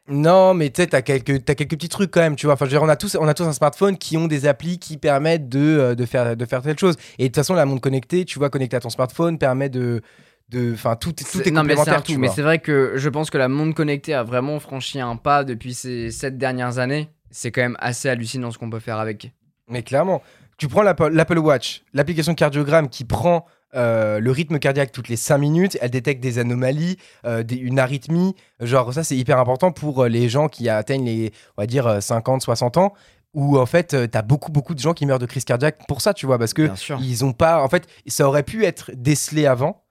Non, mais tu sais, t'as quelques, t'as quelques petits trucs quand même, tu vois. Enfin, je veux dire, on a tous, on a tous un smartphone qui ont des applis qui permettent de, euh, de, faire, de faire telle chose. Et de toute façon, la montre connectée, tu vois, connectée à ton smartphone permet de. De Enfin, tout, tout C'est- est non, mais c'est tout. Mais vrai que je pense que la monde connecté a vraiment franchi un pas depuis ces sept dernières années. C'est quand même assez hallucinant ce qu'on peut faire avec. Mais clairement, tu prends l'Apple Watch, l'application cardiogramme qui prend euh, le rythme cardiaque toutes les 5 minutes, elle détecte des anomalies, euh, des- une arythmie. Genre, ça, c'est hyper important pour euh, les gens qui atteignent les, on va dire, euh, 50, 60 ans. Où en fait, tu t'as beaucoup, beaucoup de gens qui meurent de crise cardiaque pour ça, tu vois, parce que ils ont pas. En fait, ça aurait pu être décelé avant,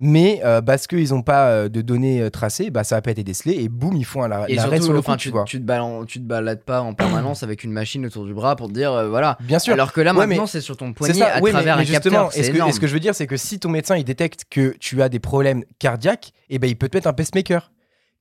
mais euh, parce qu'ils ont pas euh, de données euh, tracées, bah, ça a pas été décelé et boum, ils font un, surtout, sur le enfin, coup, tu, tu vois. tu te balades, tu te balades pas en permanence avec une machine autour du bras pour te dire voilà. Bien sûr. Alors que là Ouais, maintenant c'est sur ton C'est poignet ça, à travers mais, un justement, capteur. est-ce C'est que, énorme. est ce que je veux dire, c'est que si ton médecin il détecte que tu as des problèmes cardiaques, et ben il peut te mettre un pacemaker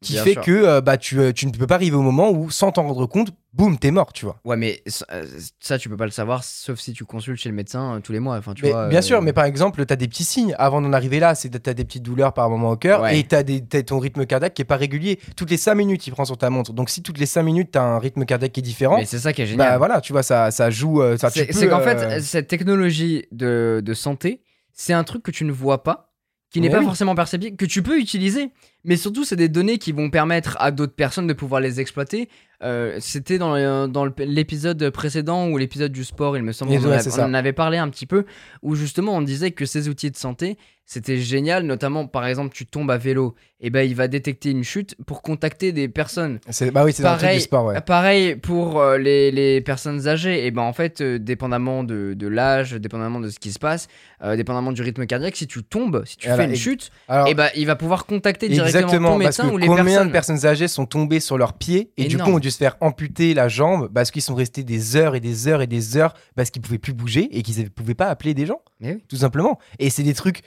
qui Bien fait sûr. que euh, bah, tu, euh, tu ne peux pas arriver au moment où, sans t'en rendre compte, boum, t'es mort, tu vois. Ouais, mais ça, euh, ça, tu peux pas le savoir, sauf si tu consultes chez le médecin euh, tous les mois. Enfin, tu Mais vois, bien euh, sûr, mais par exemple, tu as des petits signes. Avant d'en arriver là, c'est tu as des petites douleurs par moment au cœur Ouais. et tu as, ton rythme cardiaque qui est pas régulier. Toutes les 5 minutes, il prend sur ta montre. Donc si toutes les 5 minutes, tu as un rythme cardiaque qui est différent, Mais c'est ça qui est génial. bah voilà, tu vois, ça, ça joue. euh, ça, tu C'est peux, c'est qu'en euh, fait, cette technologie de, de santé, c'est un truc que tu ne vois pas, qui n'est pas oui. forcément perceptible, que tu peux utiliser, mais surtout, c'est des données qui vont permettre à d'autres personnes de pouvoir les exploiter. Euh, C'était dans, le- dans l'épisode précédent ou l'épisode du sport, il me semble, on, ouais, en avait parlé un petit peu, où justement on disait que ces outils de santé, c'était génial, notamment par exemple, tu tombes à vélo, et ben il va détecter une chute pour contacter des personnes c'est- bah oui, c'est Pareil, du sport, ouais. Pareil pour euh, les, les personnes âgées, et ben en fait, euh, dépendamment de, de l'âge, dépendamment de ce qui se passe, euh, dépendamment du rythme cardiaque, si tu tombes, si tu fais une et- chute, Alors, et ben il va pouvoir contacter directement Exactement, ton parce médecin que ou les combien personnes. de personnes âgées sont tombées sur leurs pieds et du coup ont dû se faire amputer la jambe parce qu'ils sont restés des heures et des heures et des heures parce qu'ils pouvaient plus bouger et qu'ils ne pouvaient pas appeler des gens, oui. tout simplement. Et c'est des trucs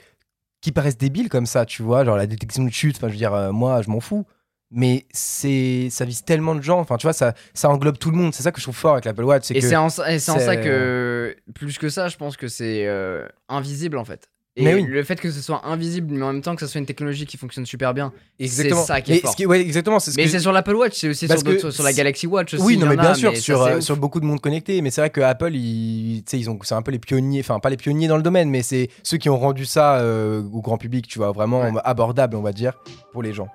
qui paraissent débiles comme ça, tu vois, genre la détection de chute, enfin je veux dire, euh, moi je m'en fous. Mais c'est ça vise tellement de gens, enfin tu vois, ça, ça englobe tout le monde. C'est ça que je trouve fort avec l'Apple Watch. Et c'est en, ça- et c'est en ça c'est- que, plus que ça, je pense que c'est euh, invisible en fait. Et Mais oui. le fait que ce soit invisible, mais en même temps que ce soit une technologie qui fonctionne super bien. Exactement. ça qui est Mais fort. ce qui- ouais, exactement. C'est ce Mais c'est sur l'Apple Watch, c'est aussi sur, d'autres- que sur la c'est- Galaxy Watch aussi. Oui, non, mais en bien a, sûr, mais sur, c'est euh, sur beaucoup de monde connecté. Mais c'est vrai que Apple, ils, ils ont, c'est un peu les pionniers, enfin pas les pionniers dans le domaine, mais c'est ceux qui ont rendu ça euh, au grand public, tu vois, vraiment Ouais. abordable, on va dire, pour les gens.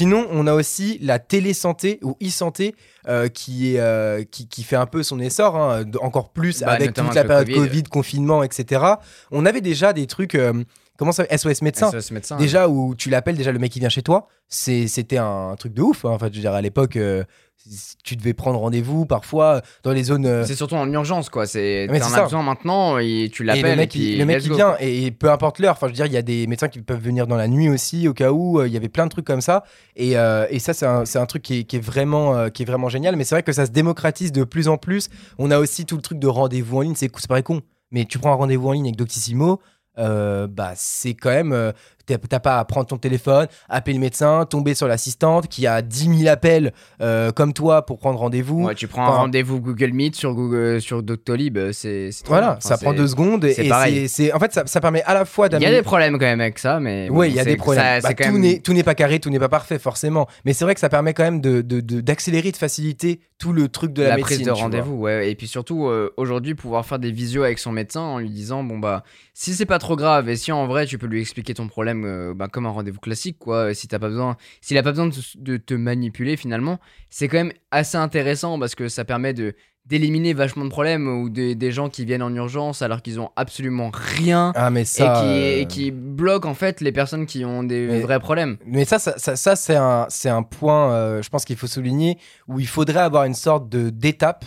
Sinon, on a aussi la télésanté ou e-santé euh, qui, est, euh, qui, qui fait un peu son essor, hein, encore plus Bah, avec toute la période Covid. Covid, confinement, etc. On avait déjà des trucs, euh, comment ça SOS médecin SOS médecin. déjà où tu l'appelles déjà le mec qui vient chez toi c'était un truc de ouf hein. en fait je veux dire à l'époque tu devais prendre rendez-vous parfois dans les zones euh, C'est surtout en urgence, quoi. C'est t'en c'est as besoin maintenant et tu et l'appelles. le mec, puis il, le mec let's il go, vient et, et peu importe l'heure enfin je veux dire il y a des médecins qui peuvent venir dans la nuit aussi au cas où euh, il y avait plein de trucs comme ça. Et, euh, et ça c'est un, un truc qui est, qui est vraiment euh, qui est vraiment génial. Mais c'est vrai que ça se démocratise de plus en plus. On a aussi tout le truc de rendez-vous en ligne. C'est c'est pareil con. Mais tu prends un rendez-vous en ligne avec Doctissimo euh, bah c'est quand même euh, t'as pas à prendre ton téléphone appeler le médecin tomber sur l'assistante qui a 10 000 appels euh, comme toi pour prendre rendez-vous Ouais, tu prends un rendez-vous Google Meet sur Google, sur Doctolib, euh, c'est voilà. Enfin, ça prend deux secondes et c'est c'est en fait ça, ça permet à la fois Il y a d'amener des problèmes quand même avec ça, mais. Oui, bon, il y a des problèmes. ça- Bah, tout même- n'est tout n'est pas carré, tout n'est pas parfait forcément. Mais c'est vrai que ça permet quand même de de- de- d'accélérer, de, faciliter tout le truc de la, la médecine. prise de rendez-vous, ouais. Et puis surtout, euh, aujourd'hui, pouvoir faire des visios avec son médecin en lui disant, bon bah, si c'est pas trop grave et si en vrai tu peux lui expliquer ton problème euh, bah, comme un rendez-vous classique, quoi. Si t'as pas besoin, s'il a pas besoin de, de te manipuler finalement, c'est quand même assez intéressant parce que ça permet de d'éliminer vachement de problèmes ou des- des gens qui viennent en urgence alors qu'ils ont absolument rien. Ah mais Et qui, euh, et qui bloquent en fait les personnes qui ont des Mais- vrais problèmes. Mais ça, ça, ça, ça, c'est un, c'est un point, euh, je pense qu'il faut souligner, où il faudrait avoir une sorte de d'étape,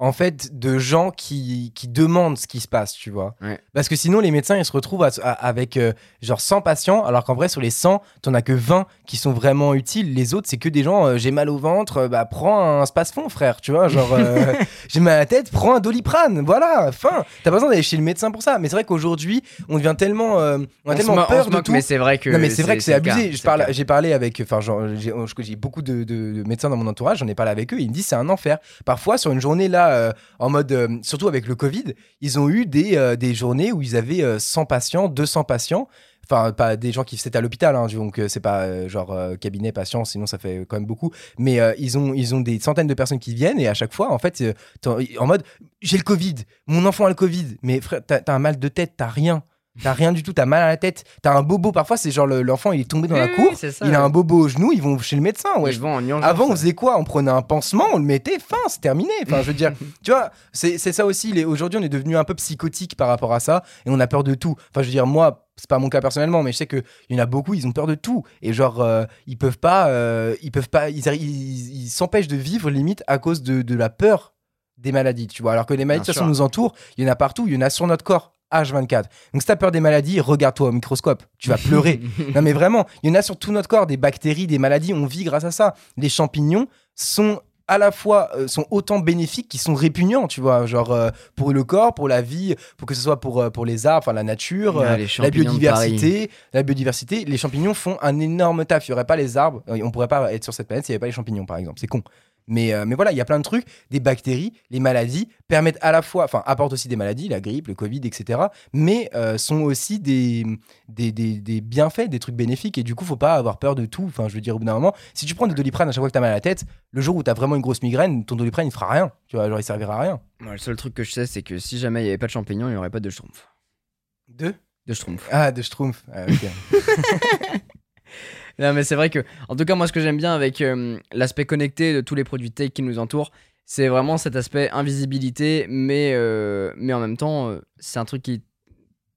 en fait, de gens qui, qui demandent ce qui se passe, tu vois. Ouais. Parce que sinon, les médecins, ils se retrouvent à- à- avec euh, genre 100 patients, alors qu'en vrai, sur les 100, t'en as que 20 qui sont vraiment utiles. Les autres, c'est que des gens, euh, j'ai mal au ventre, euh, bah prends un space-fond, frère, tu vois. Genre, j'ai mal à la tête, prends un doliprane, voilà, fin. T'as pas besoin d'aller chez le médecin pour ça. Mais c'est vrai qu'aujourd'hui, on devient tellement, on a On tellement on peur de tout. mais c'est vrai que. Non mais c'est vrai que c'est abusé. Parle, j'ai parlé avec, enfin, genre, j'ai je- j'ai beaucoup de, de- de médecins dans mon entourage. J'en ai parlé avec eux. Ils me disent c'est un enfer. Parfois sur une journée là, euh, en mode, euh, surtout avec le Covid, ils ont eu des, euh, des journées où ils avaient euh, 100 patients, 200 patients. Enfin, pas des gens qui c'était à l'hôpital, hein, donc c'est pas genre cabinet patient, sinon ça fait quand même beaucoup. Mais ils ont ils ont des centaines de personnes qui viennent et à chaque fois, en fait, en mode j'ai le Covid, mon enfant a le Covid, mais frère, t'as un mal de tête, t'as rien. T'as rien du tout, t'as mal à la tête, t'as un bobo. Parfois, c'est genre le- l'enfant, il est tombé dans la cour, oui, c'est ça, il a un bobo au genou, ils vont chez le médecin. Ouais. Ils vont en urgence, Avant, on faisait quoi? On prenait un pansement, on le mettait, fin, c'est terminé. Enfin, je veux dire, tu vois, c'est ça aussi. Aujourd'hui, on est devenu un peu psychotique par rapport à ça et on a peur de tout. Enfin, je veux dire, moi, c'est pas mon cas personnellement, mais je sais qu'il y en a beaucoup, ils ont peur de tout. Et genre, euh, ils peuvent pas, euh, ils peuvent pas, ils s'empêchent de vivre limite à cause de, de la peur des maladies, tu vois. Alors que les maladies, de toute façon, nous entourent, il y en a partout, il y en a sur notre corps. H24. Donc si t'as peur des maladies, regarde-toi au microscope. Tu vas pleurer. non mais vraiment, il y en a sur tout notre corps, des bactéries, des maladies, on vit grâce à ça. Les champignons sont à la fois euh, sont autant bénéfiques qu'ils sont répugnants, tu vois, genre euh, pour le corps, pour la vie, pour que ce soit pour, euh, pour les arbres, enfin la nature, la biodiversité, la biodiversité, les champignons font un énorme taf. Il n'y aurait pas les arbres, on pourrait pas être sur cette planète s'il n'y avait pas les champignons, par exemple. C'est con. Mais, euh, mais voilà, il y a plein de trucs. Des bactéries, les maladies permettent à la fois, enfin, apportent aussi des maladies, la grippe, le Covid, etc. Mais euh, sont aussi des, des, des, des bienfaits, des trucs bénéfiques. Et du coup, faut pas avoir peur de tout. Enfin, je veux dire, au bout d'un moment, si tu prends du doliprane à chaque fois que tu as mal à la tête, le jour où tu as vraiment une grosse migraine, ton doliprane, il fera rien. Tu vois, genre, il servira à rien. Le seul truc que je sais, c'est que si jamais il n'y avait pas de champignons, il n'y aurait pas de schtroumpf. Deux De schtroumpf. Ah, de Schtroumpf. Ah, ok. Non, mais c'est vrai que, en tout cas, moi, ce que j'aime bien avec euh, l'aspect connecté de tous les produits tech qui nous entourent, c'est vraiment cet aspect invisibilité, mais, euh, mais en même temps, euh, c'est un truc qui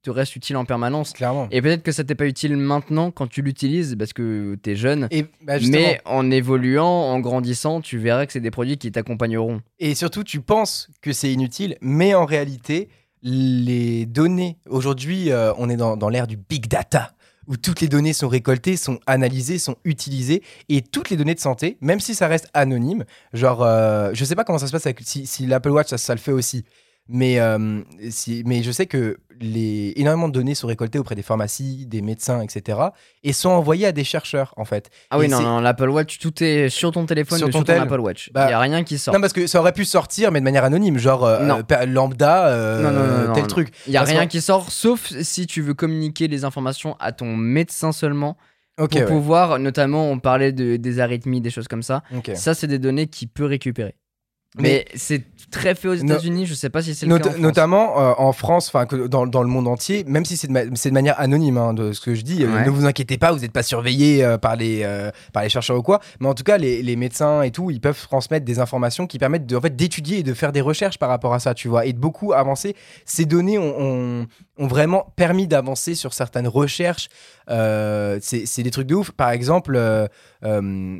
te reste utile en permanence. Clairement. Et peut-être que ça t'est pas utile maintenant quand tu l'utilises parce que t'es jeune. Et, bah, Mais en évoluant, en grandissant, tu verras que c'est des produits qui t'accompagneront. Et surtout, tu penses que c'est inutile, mais en réalité, les données, aujourd'hui, euh, on est dans, dans l'ère du big data, où toutes les données sont récoltées, sont analysées, sont utilisées, et toutes les données de santé, même si ça reste anonyme, genre, euh, je sais pas comment ça se passe avec, si, l'Apple Watch, ça le fait aussi, mais, euh, si, mais je sais que les, énormément de données sont récoltées auprès des pharmacies, des médecins, etc., et sont envoyées à des chercheurs, en fait. Ah oui, Et non, non, l'Apple Watch, tout est sur ton téléphone Sur ton sur ton. Apple Watch. Il Bah, y a rien qui sort. Non, parce que ça aurait pu sortir, mais de manière anonyme, genre euh, euh, lambda, euh, Non, non, tel truc. Il y a parce rien qui sort, sauf si tu veux communiquer les informations à ton médecin seulement pour ouais. pouvoir, notamment, on parlait de, des arythmies, des choses comme ça. Ça, c'est des données qu'il peut récupérer. Mais- Mais, c'est très fait aux No- États-Unis. Je sais pas si c'est le Not- cas en notamment euh, en France, enfin dans, dans le monde entier, même si c'est de, ma- c'est de manière anonyme hein, de ce que je dis, euh, ne vous inquiétez pas, vous n'êtes pas surveillé euh, par, les, par les chercheurs ou quoi, mais en tout cas les, les médecins et tout, ils peuvent transmettre des informations qui permettent de, en fait, d'étudier et de faire des recherches par rapport à ça, tu vois, et de beaucoup avancer. Ces données ont, ont- ont vraiment permis d'avancer sur certaines recherches. C'est des trucs de ouf. Par exemple,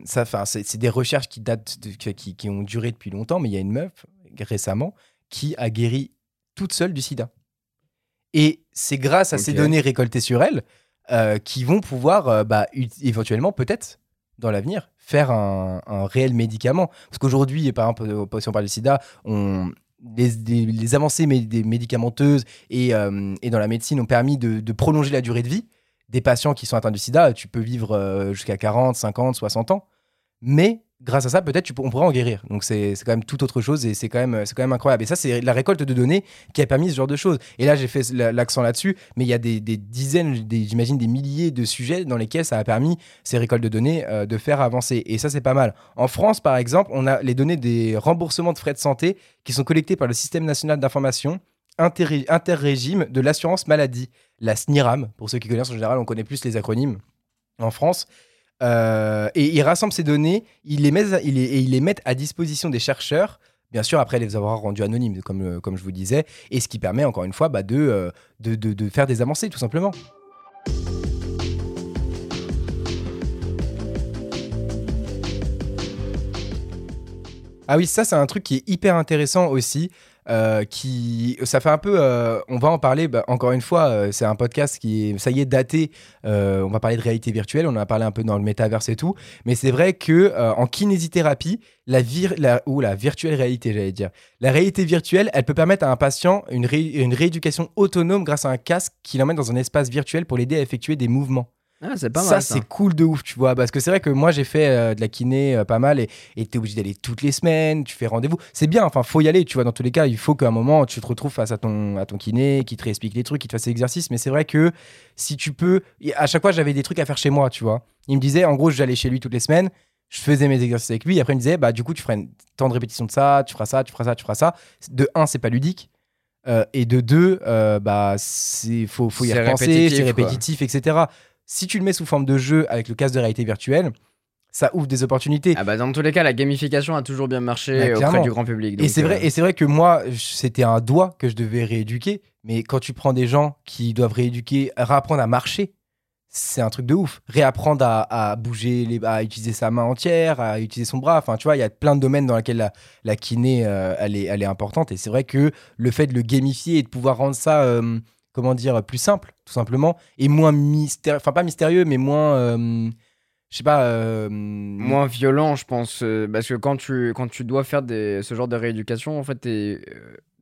ça, c'est c'est des recherches qui datent, de- qui, qui ont duré depuis longtemps, mais il y a une meuf récemment qui a guéri toute seule du sida. Et c'est grâce à ces données récoltées sur elle euh, qui vont pouvoir euh, bah, éventuellement, peut-être, dans l'avenir, faire un, un réel médicament. Parce qu'aujourd'hui, par exemple, euh, si on parle du sida, on, les, les- les avancées des médicamenteuses et, euh, et dans la médecine ont permis de, de prolonger la durée de vie des patients qui sont atteints du sida. Tu peux vivre jusqu'à 40, 50, 60 ans. Mais grâce à ça, peut-être on pourrait en guérir. Donc c'est quand même tout autre chose et c'est quand, même- quand même incroyable. Et ça, c'est la récolte de données qui a permis ce genre de choses. Et là, j'ai fait la- l'accent là-dessus, mais il y a des, dizaines, j'imagine des milliers de sujets dans lesquels ça a permis ces récoltes de données euh, de faire avancer. Et ça, c'est pas mal. En France, par exemple, on a les données des remboursements de frais de santé qui sont collectés par le Système national d'information inter- interrégime de l'assurance maladie, la SNIRAM. Pour ceux qui connaissent en général, on connaît plus les acronymes en France. Euh, et ils rassemblent ces données, ils les, mettent, ils les- et ils les mettent à disposition des chercheurs, bien sûr après les avoir rendus anonymes, comme, euh, comme je vous disais, et ce qui permet encore une fois bah, euh, de, de- de faire des avancées tout simplement. Ah oui, ça c'est un truc qui est hyper intéressant aussi. Euh, qui, ça fait un peu, euh, on va en parler. bah, encore une fois, euh, c'est un podcast qui, est, ça y est, daté. on va parler de réalité virtuelle. On en a parlé un peu dans le métaverse et tout. Mais c'est vrai que en kinésithérapie, la, ou la virtuelle réalité, j'allais dire, la réalité virtuelle, elle peut permettre à un patient une, une rééducation autonome grâce à un casque qui l'emmène dans un espace virtuel pour l'aider à effectuer des mouvements Ah, c'est pas ça, mal. Ça, c'est cool de ouf, tu vois. Parce que c'est vrai que moi, j'ai fait euh, de la kiné euh, pas mal et t'es obligé d'aller toutes les semaines, tu fais rendez-vous. C'est bien, enfin, faut y aller, tu vois. Dans tous les cas, il faut qu'à un moment, tu te retrouves face à ton, à ton kiné, qui te réexplique les trucs, qui te fasse l'exercice. Mais c'est vrai que si tu peux. À chaque fois, j'avais des trucs à faire chez moi, tu vois. Il me disait, en gros, j'allais chez lui toutes les semaines. Je faisais mes exercices avec lui. Et après, il me disait, bah, du coup, tu feras une temps de répétition de ça, tu feras ça, tu feras ça, tu feras ça. De un, c'est pas ludique. Euh, et de deux, euh, bah, c'est faut, faut y C'est repenser, répétitif, c'est quoi. répétitif, etc. Si tu le mets sous forme de jeu avec le casque de réalité virtuelle, ça ouvre des opportunités. Ah bah dans tous les cas, la gamification a toujours bien marché Bah, auprès du grand public. et c'est vrai, euh, et c'est vrai que moi, c'était un doigt que je devais rééduquer. Mais quand tu prends des gens qui doivent rééduquer, réapprendre à marcher, c'est un truc de ouf. Réapprendre à, à bouger, les, à utiliser sa main entière, à utiliser son bras. Enfin, tu vois, il y a plein de domaines dans lesquels la, la kiné, euh, elle, est, elle est importante. Et c'est vrai que le fait de le gamifier et de pouvoir rendre ça, euh, comment dire, plus simple, tout simplement, et moins mystérieux, enfin pas mystérieux, mais moins, euh, je sais pas. euh, moins violent, je pense. euh, parce que quand tu, quand tu dois faire ce genre de rééducation, en fait, t'es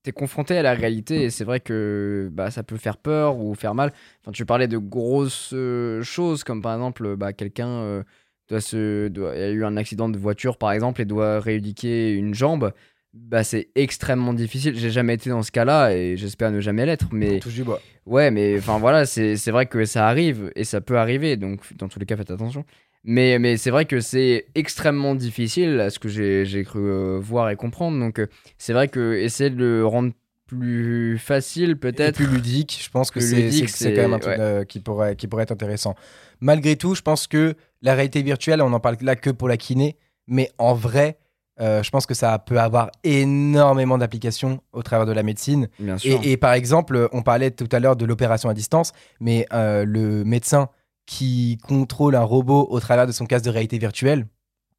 es confronté à la réalité et c'est vrai que bah, ça peut faire peur ou faire mal. Enfin, tu parlais de grosses choses, comme par exemple, bah, quelqu'un doit se, doit, a eu un accident de voiture, par exemple, et doit rééduquer une jambe. Bah, c'est extrêmement difficile. J'ai jamais été dans ce cas-là et j'espère ne jamais l'être. Mais touche du bois. Ouais, mais enfin voilà, c'est c'est vrai que ça arrive et ça peut arriver, donc dans tous les cas, faites attention. Mais, mais c'est vrai que c'est extrêmement difficile à ce que j'ai j'ai cru euh, voir et comprendre. Donc euh, c'est vrai que essayer de le rendre plus facile, peut-être. plus ludique, je pense que c'est quand même un truc euh, qui, pourrait, qui pourrait être intéressant. Malgré tout, je pense que la réalité virtuelle, on en parle là que pour la kiné, mais en vrai, euh, je pense que ça peut avoir énormément d'applications au travers de la médecine. Bien sûr. Et, et par exemple, on parlait tout à l'heure de l'opération à distance, mais euh, le médecin qui contrôle un robot au travers de son casque de réalité virtuelle,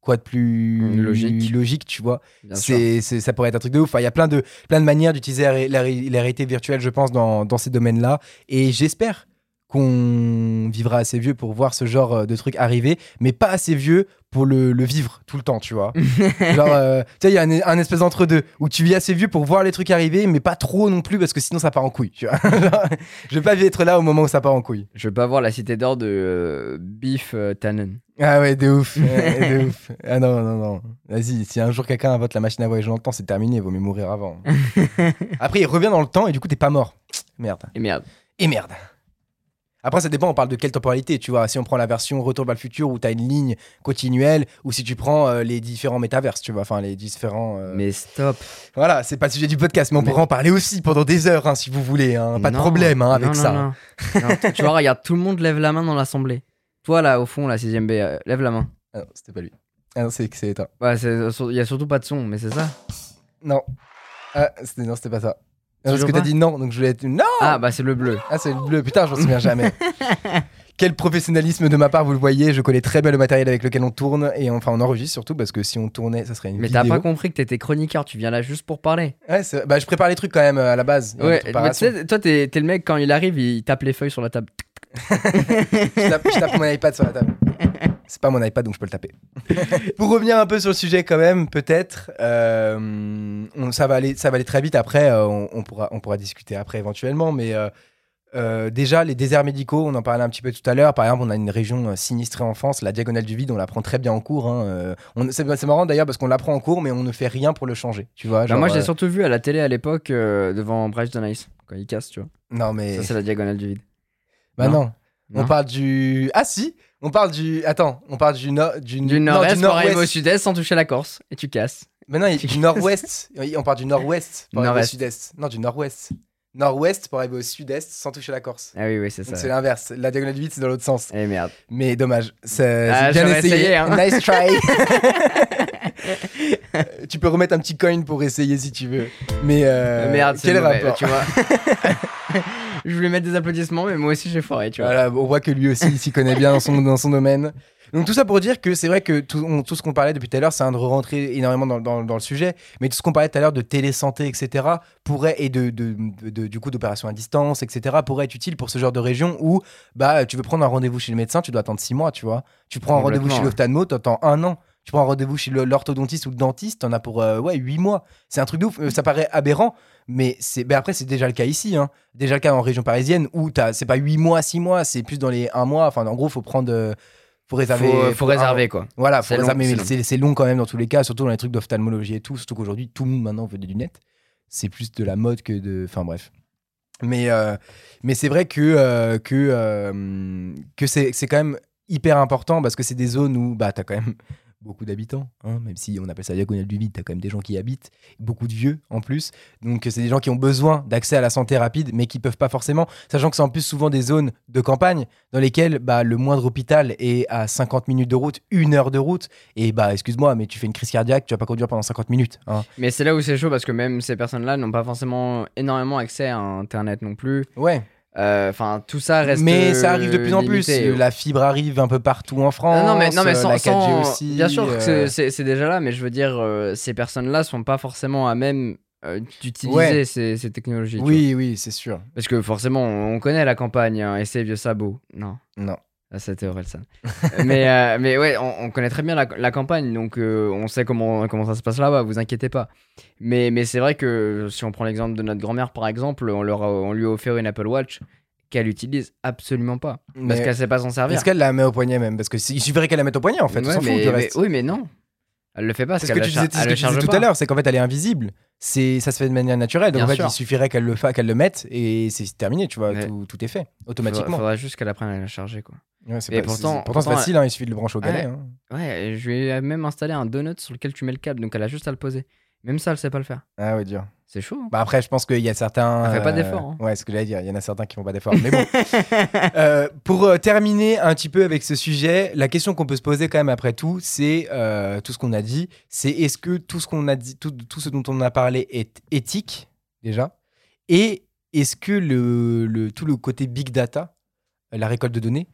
quoi de plus Logique. logique tu vois? C'est, ça pourrait être un truc de ouf. Enfin, Il y a plein de, plein de manières d'utiliser la, ré- la ré- la réalité virtuelle, je pense, dans, dans ces domaines-là. Et j'espère qu'on vivra assez vieux pour voir ce genre euh, de truc arriver, mais pas assez vieux pour le, le vivre tout le temps, tu vois. genre, euh, tu sais, il y a un, un espèce d'entre-deux où tu vis assez vieux pour voir les trucs arriver, mais pas trop non plus parce que sinon ça part en couille, tu vois. Je vais pas être là au moment où ça part en couille. Je veux pas voir la cité d'or de euh, Beef euh, Tannen. Ah ouais, de ouf. de ouf. Ah non, non, non. Vas-y, si un jour quelqu'un invente la machine à voyager dans le temps, c'est terminé, il vaut mieux mourir avant. Après, il revient dans le temps et du coup, t'es pas mort. Merde. Et merde. Et merde. Après, ça dépend, on parle de quelle temporalité, tu vois. Si on prend la version Retour vers le futur où t'as une ligne continuelle, ou si tu prends euh, les différents métaverses, tu vois, enfin les différents. euh, Mais stop. Voilà, c'est pas le sujet du podcast, mais on Mais- pourra en parler aussi pendant des heures, hein, si vous voulez. hein. Pas de Non, problème hein, avec non, ça. non, non. Non, tu vois, regarde, tout le monde lève la main dans l'assemblée. Toi là, au fond, la 6ème B, euh, lève la main. Ah non, c'était pas lui. Ah non, c'est c'est toi. Ouais, c'est- il y a surtout pas de son, mais c'est ça. Non. Ah, c'était non, c'était pas ça. Non, parce que t'as dit non, donc je voulais être. Non Ah, bah c'est le bleu. Ah, c'est le bleu. Putain, je m'en souviens jamais. Quel professionnalisme de ma part, vous le voyez. Je connais très bien le matériel avec lequel on tourne et enfin on enregistre surtout parce que si on tournait, ça serait une Mais t'as pas compris que t'étais chroniqueur, tu viens là juste pour parler. Ouais, c'est- bah, je prépare les trucs quand même euh, à la base. Il y a une Ouais, mais tu préparation. sais, toi t'es t'es le mec quand il arrive, il tape les feuilles sur la table. je, tape, je tape mon iPad sur la table. C'est pas mon iPad donc je peux le taper. Pour revenir un peu sur le sujet quand même, peut-être, euh, on- ça, va aller, ça va aller très vite après, euh, on, on pourra, on pourra discuter après éventuellement, mais euh, déjà les déserts médicaux, on en parlait un petit peu tout à l'heure, par exemple on a une région sinistrée en France, la diagonale du vide, on l'apprend très bien en cours. hein, c'est marrant d'ailleurs parce qu'on l'apprend en cours mais on ne fait rien pour le changer, tu vois. Bah, genre, moi je l'ai euh, surtout vu à la télé à l'époque devant Bryce Nice, quand il casse, tu vois. Non mais... Ça c'est la diagonale du vide. bah non. non. On parle du... Ah si On parle du... Attends, on parle du, no- du... Du nord-est pour arriver au sud-est sans toucher la Corse, et tu casses. Mais non, il y a du nord-ouest. On parle du nord-ouest pour arriver au sud-est. Non, du nord-ouest. Nord-ouest pour arriver au sud-est sans toucher la Corse. Ah oui, oui, c'est ça. c'est l'inverse. La diagonale du vide, c'est dans l'autre sens. Eh merde. Mais dommage. C'est Ah, bien essayé. essayé, hein. Nice try. Tu peux remettre un petit coin pour essayer si tu veux. Mais euh, merde, c'est quel mauvais, rapport tu vois. Je voulais mettre des applaudissements, mais moi aussi j'ai foiré, tu vois. Voilà, on voit que lui aussi il s'y connaît bien dans son, dans son domaine. Donc tout ça pour dire que c'est vrai que tout, on- tout ce qu'on parlait depuis tout à l'heure, c'est un de rentrer énormément dans, dans- dans le sujet, mais tout ce qu'on parlait tout à l'heure de télésanté, etc., pourrait, et de, de- de- du coup d'opération à distance, etc., pourrait être utile pour ce genre de région où bah, tu veux prendre un rendez-vous chez le médecin, tu dois attendre six mois, tu vois. Tu prends un rendez-vous chez l'ophtalmo, tu attends un an. Tu prends un rendez-vous chez l'orthodontiste ou le dentiste, t'en as pour euh, ouais, 8 mois. C'est un truc de ouf. Euh, Ça paraît aberrant, mais c'est ben après, c'est déjà le cas ici. Hein. Déjà le cas en région parisienne où c'est pas 8 mois, 6 mois, c'est plus dans les 1 mois. Enfin, en gros, faut prendre. euh, faut réserver. faut, faut réserver quoi. Voilà, faut C'est long, réserver, mais c'est long. c'est c'est long quand même dans tous les cas, surtout dans les trucs d'ophtalmologie et tout. Surtout qu'aujourd'hui, tout le monde maintenant veut des lunettes. C'est plus de la mode que de. Enfin, bref. Mais, euh, mais c'est vrai que, euh, que, euh, que c'est c'est quand même hyper important parce que c'est des zones où bah, tu as quand même beaucoup d'habitants, hein, même si on appelle ça diagonale du vide, tu as quand même des gens qui y habitent, beaucoup de vieux en plus. Donc c'est des gens qui ont besoin d'accès à la santé rapide, mais qui peuvent pas forcément, sachant que c'est en plus souvent des zones de campagne dans lesquelles bah, le moindre hôpital est à 50 minutes de route, une heure de route, et bah excuse-moi, mais tu fais une crise cardiaque, tu vas pas conduire pendant 50 minutes. hein. Mais c'est là où c'est chaud parce que même ces personnes-là n'ont pas forcément énormément accès à Internet non plus. Ouais. Euh, Enfin, tout ça reste. Mais ça arrive de plus en plus. La fibre arrive un peu partout en France. Non, non, mais, non, mais euh, sans, la 4G sans- aussi. Bien sûr que euh, c'est- déjà là, mais je veux dire, euh, ces personnes-là sont pas forcément à même euh, d'utiliser Ouais. ces, ces technologies. Oui, oui, c'est sûr. Parce que forcément, on connaît la campagne hein, et ses vieux sabots. Non. Non. Ah, c'était Orelsan. mais, euh, mais ouais, on, on connaît très bien la, la campagne, donc euh, on sait comment, comment ça se passe là-bas, vous inquiétez pas. Mais, mais c'est vrai que si on prend l'exemple de notre grand-mère, par exemple, on, leur a- on lui a offert une Apple Watch qu'elle utilise absolument pas. Parce qu'elle sait pas s'en servir. Est-ce qu'elle la met au poignet même? Parce que si- il suffirait qu'elle la mette au poignet en fait, Ouais, mais- mais- oui, mais non. Elle le fait pas C'est ce que tu disais, ce que tu disais tout à l'heure, c'est qu'en fait elle est invisible. C'est, ça se fait de manière naturelle. Donc Bien en fait, sûr. il suffirait qu'elle le fasse, qu'elle le mette et c'est terminé, tu vois, tout, tout est fait automatiquement. Faudra juste qu'elle apprenne à la charger, quoi. Ouais, Et pas- pourtant- c'est- pourtant, c'est pourtant, facile, hein, il suffit de le brancher au galet. Ouais. hein. Ouais, je lui ai même installé un donut sur lequel tu mets le câble, donc elle a juste à le poser. Même ça, elle sait pas le faire. Ah ouais, dur. C'est chaud. hein. Bah après, je pense qu'il y a certains. Elle fait pas euh, d'efforts, hein. Ouais, ce que j'allais dire. Il y en a certains qui font pas d'efforts. Mais bon. Euh, pour euh, terminer un petit peu avec ce sujet, la question qu'on peut se poser quand même après tout, c'est euh, tout ce qu'on a dit. C'est est-ce que tout ce qu'on a dit, tout, tout ce dont on a parlé est éthique déjà, et est-ce que le, le- tout le côté big data, la récolte de données,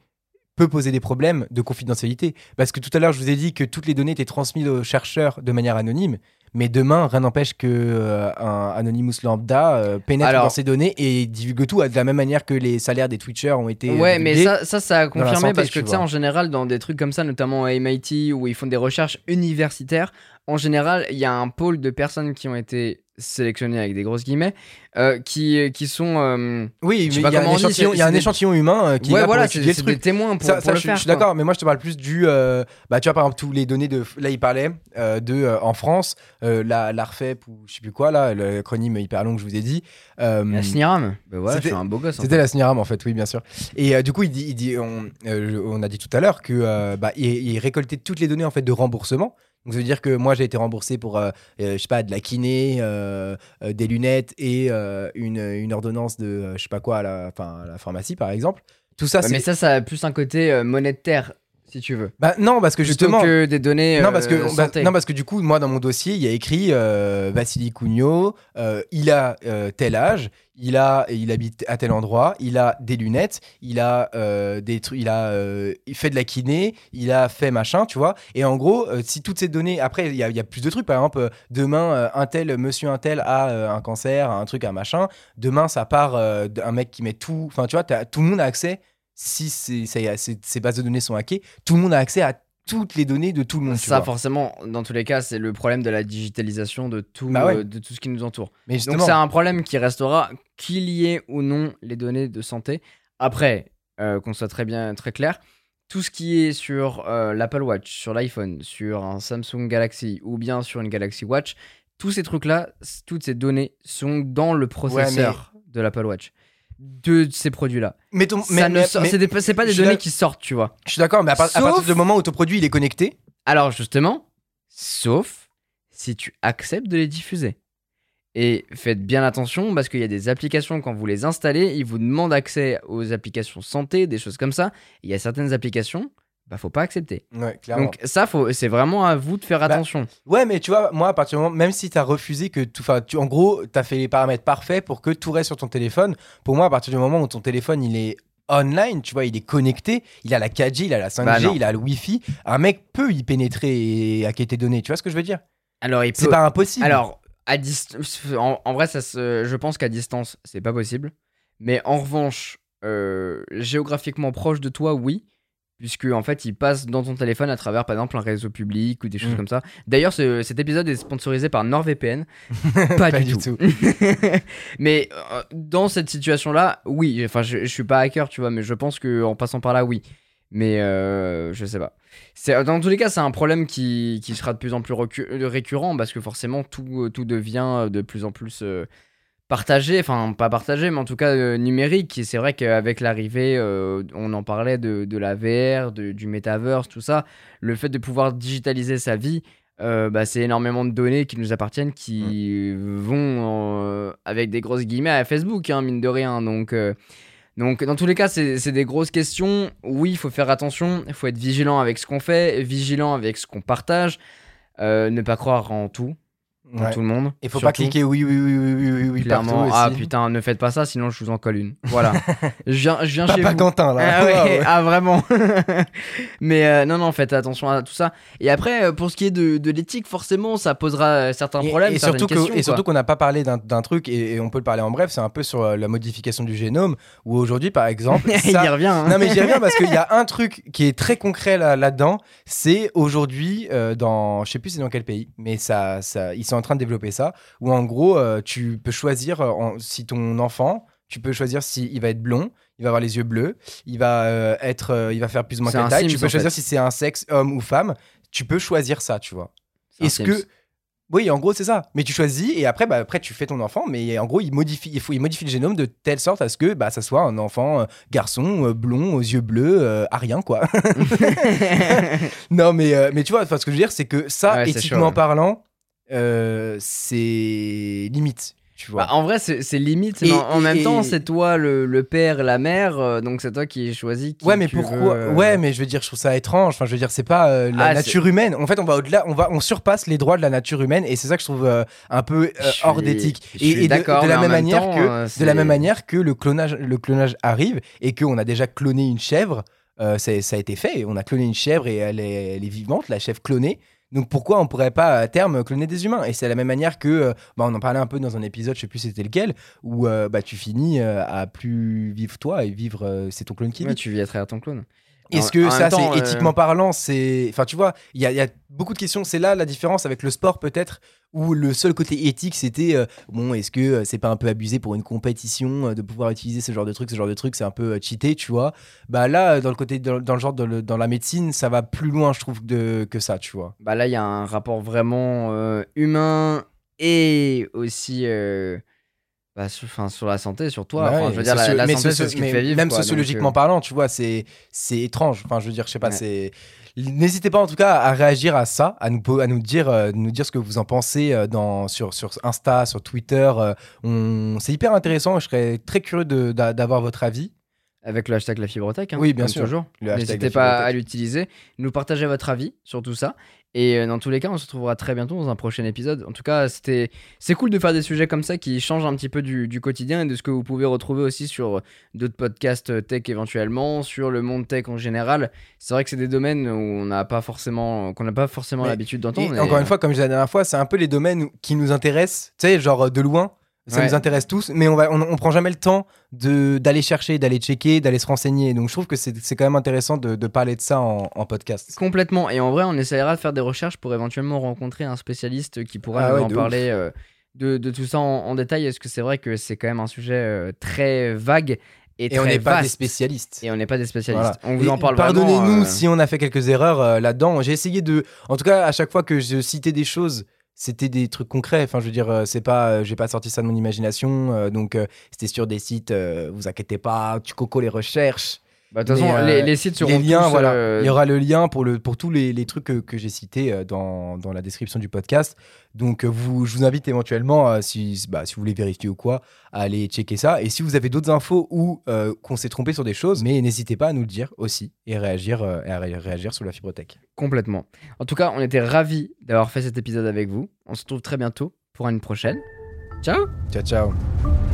peut poser des problèmes de confidentialité? Parce que tout à l'heure, je vous ai dit que toutes les données étaient transmises aux chercheurs de manière anonyme. Mais demain, rien n'empêche que euh, un Anonymous lambda euh, pénètre Alors- dans ces données et divulgue tout de la même manière que les salaires des Twitchers ont été. Ouais, mais ça, ça, ça a confirmé santé, parce que tu sais, en général, dans des trucs comme ça, notamment à MIT, où ils font des recherches universitaires, en général, il y a un pôle de personnes qui ont été sélectionnées avec des grosses guillemets, euh, qui, qui sont. euh, Oui, mais il y a un dit, échantillon, il y a un des- échantillon humain euh, qui est ouais, là voilà, pour c'est c'est des témoins pour, Ça, pour ça, le je, suis- faire. je suis quoi. d'accord, mais moi je te parle plus du. bah, tu vois, par exemple, tous les données de. Là, il parlait de. en France, la, l'ARFEP ou je sais plus quoi, là, l'acronyme hyper long que je vous ai dit. La SNIRAM Bah ouais, je C'était- suis un beau gosse. en C'était la SNIRAM en fait, oui, bien sûr. Et du coup, il dit, il dit, on, a dit tout à l'heure que bah, il, il récoltait toutes les données en fait de remboursement. Donc ça veut dire que moi j'ai été remboursé pour, euh, euh, je sais pas, de la kiné, euh, des lunettes et une, une ordonnance de, je sais pas quoi, à la, enfin, à la pharmacie par exemple. Tout ça, Ouais, c'est. mais ça, ça a plus un côté monétaire, si tu veux. Bah, non, parce que Plutôt justement. que des données. Non parce, que, euh, bah, non, parce que du coup, moi, dans mon dossier, il y a écrit euh, Vassili Cugno, euh, il a tel âge, il, a, il habite à tel endroit, il a des lunettes, il a, des trucs, il a il fait de la kiné, il a fait machin, tu vois. Et en gros, si toutes ces données. Après, il y a, il y a plus de trucs. Par exemple, demain, un tel, monsieur un tel a un cancer, un truc, un machin. Demain, ça part d'un mec qui met tout. Enfin, tu vois, tout le monde a accès. Si ces bases de données sont hackées, tout le monde a accès à toutes les données de tout le monde. Ça, forcément, dans tous les cas, c'est le problème de la digitalisation de tout, Bah ouais. euh, de tout ce qui nous entoure. Mais Donc, c'est un problème qui restera qu'il y ait ou non les données de santé. Après, euh, qu'on soit très bien, très clair, tout ce qui est sur euh, l'Apple Watch, sur l'iPhone, sur un Samsung Galaxy ou bien sur une Galaxy Watch, tous ces trucs-là, toutes ces données sont dans le processeur de l'Apple Watch. De ces produits-là. mais, ne mais- sort- mais- c'est pas des données qui sortent, tu vois. je suis d'accord, mais à, par- à Sauf- partir du moment où ton produit il est connecté, Alors justement, sauf si tu acceptes de les diffuser. Et faites bien attention parce qu'il y a des applications, quand vous les installez, ils vous demandent accès aux applications santé, des choses comme ça. Il y a certaines applications, bah faut pas accepter. ouais, clairement. Donc ça, c'est vraiment à vous de faire Bah, attention. ouais, mais tu vois, moi, à partir du moment, même si tu as refusé que tout, enfin, en gros, tu as fait les paramètres parfaits pour que tout reste sur ton téléphone. Pour moi, à partir du moment où ton téléphone il est online, tu vois, il est connecté, il a la 4G, il a la 5G, Bah il a le Wi-Fi, un mec peut y pénétrer et hacker tes données. Tu vois ce que je veux dire? Alors il C'est peut- pas impossible. Alors, à distance, en, en vrai, ça se- je pense qu'à distance, c'est pas possible. Mais en revanche, euh, géographiquement proche de toi, oui. Puisque en fait, il passe dans ton téléphone à travers, par exemple, un réseau public ou des choses Mm. comme ça. D'ailleurs, ce- cet épisode est sponsorisé par NordVPN. Pas, du, tout. mais euh, dans cette situation-là, oui. Enfin, je, je suis pas hacker, tu vois, mais je pense que en passant par là, oui. Mais euh, je sais pas. C'est- Dans tous les cas, c'est un problème qui, qui sera de plus en plus recu- récurrent parce que forcément, tout, tout devient de plus en plus euh, partagé. Enfin, pas partagé, mais en tout cas euh, numérique. Et c'est vrai qu'avec l'arrivée, euh, on en parlait de, de la VR, de- du metaverse, tout ça. Le fait de pouvoir digitaliser sa vie, euh, bah, c'est énormément de données qui nous appartiennent qui vont euh, avec des grosses guillemets à Facebook, hein, mine de rien. Donc. donc, dans tous les cas, c'est c'est des grosses questions. Oui, il faut faire attention. Il faut être vigilant avec ce qu'on fait, vigilant avec ce qu'on partage. Ne pas croire en tout. Pour Ouais. tout le monde. Et faut pas cliquer oui, oui, oui, oui, oui, oui, Clairement, partout ah aussi. putain, ne faites pas ça, sinon je vous en colle une. Voilà. je viens, je viens chez Papa vous. Quentin, là. Ah, ouais, Ouais, ouais. ah, vraiment. Mais euh, non, non, faites attention à tout ça. Et après, euh, pour ce qui est de, de l'éthique, forcément, ça posera euh, certains Et- problèmes. et, surtout que- questions, et quoi. surtout qu'on n'a pas parlé d'un d'un truc, et, et on peut le parler en bref, c'est un peu sur la modification du génome, où aujourd'hui, par exemple, Il ça- y revient. hein. Non mais j'y reviens parce qu'il y a un truc qui est très concret là- là-dedans, c'est aujourd'hui euh, dans, je sais plus c'est dans quel pays, mais ça, ça, ils sont train de développer ça, où en gros euh, tu peux choisir euh, en- si ton enfant, tu peux choisir si il va être blond, il va avoir les yeux bleus, il va euh, être, euh, il va faire plus ou moins quelle taille, Sims, tu peux choisir fait. si c'est un sexe homme ou femme, tu peux choisir ça, tu vois. Est-ce que oui, en gros, c'est ça. Mais tu choisis et après, bah, après, tu fais ton enfant. Mais en gros, il modifie, il faut, il modifie le génome de telle sorte à ce que bah, ça soit un enfant euh, garçon, euh, blond, aux yeux bleus, euh, arien, quoi. non, mais, mais tu vois, ce que je veux dire, c'est que ça, Ouais, éthiquement chaud, ouais. parlant, euh, c'est limite. Tu vois. Bah, en vrai, c'est limite. Et- mais en, en et- même et- temps, c'est toi le, le père la mère, euh, donc c'est toi qui choisis. Qui Ouais, mais pourquoi? veux, euh, Ouais, mais je veux dire, je trouve ça étrange. Enfin, je veux dire, c'est pas euh, la Ah, nature humaine. En fait, on va au-delà, on va, on surpasse les droits de la nature humaine, et c'est ça que je trouve euh, un peu suis- hors d'éthique. Et, de, la même même manière temps, que, de la même manière que le clonage, le clonage arrive et qu'on a déjà cloné une chèvre. ça a été fait. On a cloné une chèvre et elle est, elle est vivante, la chèvre clonée. Donc pourquoi on pourrait pas à terme cloner des humains? Et c'est la même manière que, euh, bah, on en parlait un peu dans un épisode, je sais plus c'était lequel, où euh, bah, tu finis euh, à plus vivre toi et vivre, c'est ton clone qui Ouais, vit. tu vis à travers ton clone. Est-ce que en ça, c'est euh, éthiquement parlant, c'est. Enfin, tu vois, il y a, il y a beaucoup de questions. C'est là la différence avec le sport, peut-être, où le seul côté éthique, c'était euh, bon, est-ce que euh, c'est pas un peu abusé pour une compétition euh, de pouvoir utiliser ce genre de truc, ce genre de truc, c'est un peu cheaté, tu vois. Bah là, dans le côté, dans, dans le genre, dans, la médecine, ça va plus loin, je trouve, de, que ça, tu vois. Bah là, il y a un rapport vraiment humain et aussi bah, sur, sur la santé, sur toi. Enfin, Ouais, je veux dire, la, socio- la mais santé, socio- c'est ce qui te fait vivre. Même quoi, donc, sociologiquement euh, parlant, tu vois, c'est c'est étrange. Enfin, je veux dire, je sais pas, Ouais. c'est. N'hésitez pas en tout cas à réagir à ça, à nous, à nous, dire, euh, nous dire ce que vous en pensez euh, dans, sur, sur Insta, sur Twitter. on... C'est hyper intéressant. Je serais très curieux d'avoir votre avis. Avec le hashtag la fibrothèque. hein, Oui, bien sûr. toujours. N'hésitez pas à l'utiliser. Nous partager votre avis sur tout ça. Et euh, dans tous les cas, on se retrouvera très bientôt dans un prochain épisode. En tout cas, c'était, c'est cool de faire des sujets comme ça qui changent un petit peu du, du quotidien et de ce que vous pouvez retrouver aussi sur d'autres podcasts euh, tech éventuellement, sur le monde tech en général. C'est vrai que c'est des domaines où on n'a pas forcément, qu'on n'a pas forcément l'habitude Et d'entendre. encore et, une fois, comme je disais la dernière fois, c'est un peu les domaines qui nous intéressent, tu sais, genre euh, de loin. Ça Ouais. nous intéresse tous, mais on, va, on, on prend jamais le temps d'aller chercher, d'aller checker, d'aller se renseigner. Donc je trouve que c'est quand même intéressant de, de parler de ça en, en podcast. Complètement. Et en vrai, on essaiera de faire des recherches pour éventuellement rencontrer un spécialiste qui pourra Ah ouais, en parler euh, de, de tout ça en, en détail. Est-ce que c'est vrai que c'est quand même un sujet euh, très vague et, Et on n'est pas des spécialistes. Et on n'est pas des spécialistes. Voilà. On vous Et en parle Pardonnez-nous euh, si on a fait quelques erreurs euh, là-dedans. J'ai essayé de. En tout cas, à chaque fois que je citais des choses, c'était des trucs concrets. Enfin, je veux dire, euh, c'est pas. euh, J'ai pas sorti ça de mon imagination. euh, donc, c'était sur des sites. vous inquiétez pas, tu coco les recherches. Bah, De toute façon, euh, les, les sites seront les liens, tous, voilà. euh, Il y aura le lien pour, le, pour tous les, les trucs que, que j'ai cités euh, dans, dans la description du podcast. Donc, vous, je vous invite éventuellement, si, bah, si vous voulez vérifier ou quoi, à aller checker ça. Et si vous avez d'autres infos ou qu'on s'est trompé sur des choses, mais n'hésitez pas à nous le dire aussi et réagir, et à ré- réagir sur la fibrotech. complètement. En tout cas, on était ravis d'avoir fait cet épisode avec vous. On se retrouve très bientôt pour une prochaine. Ciao Ciao, ciao.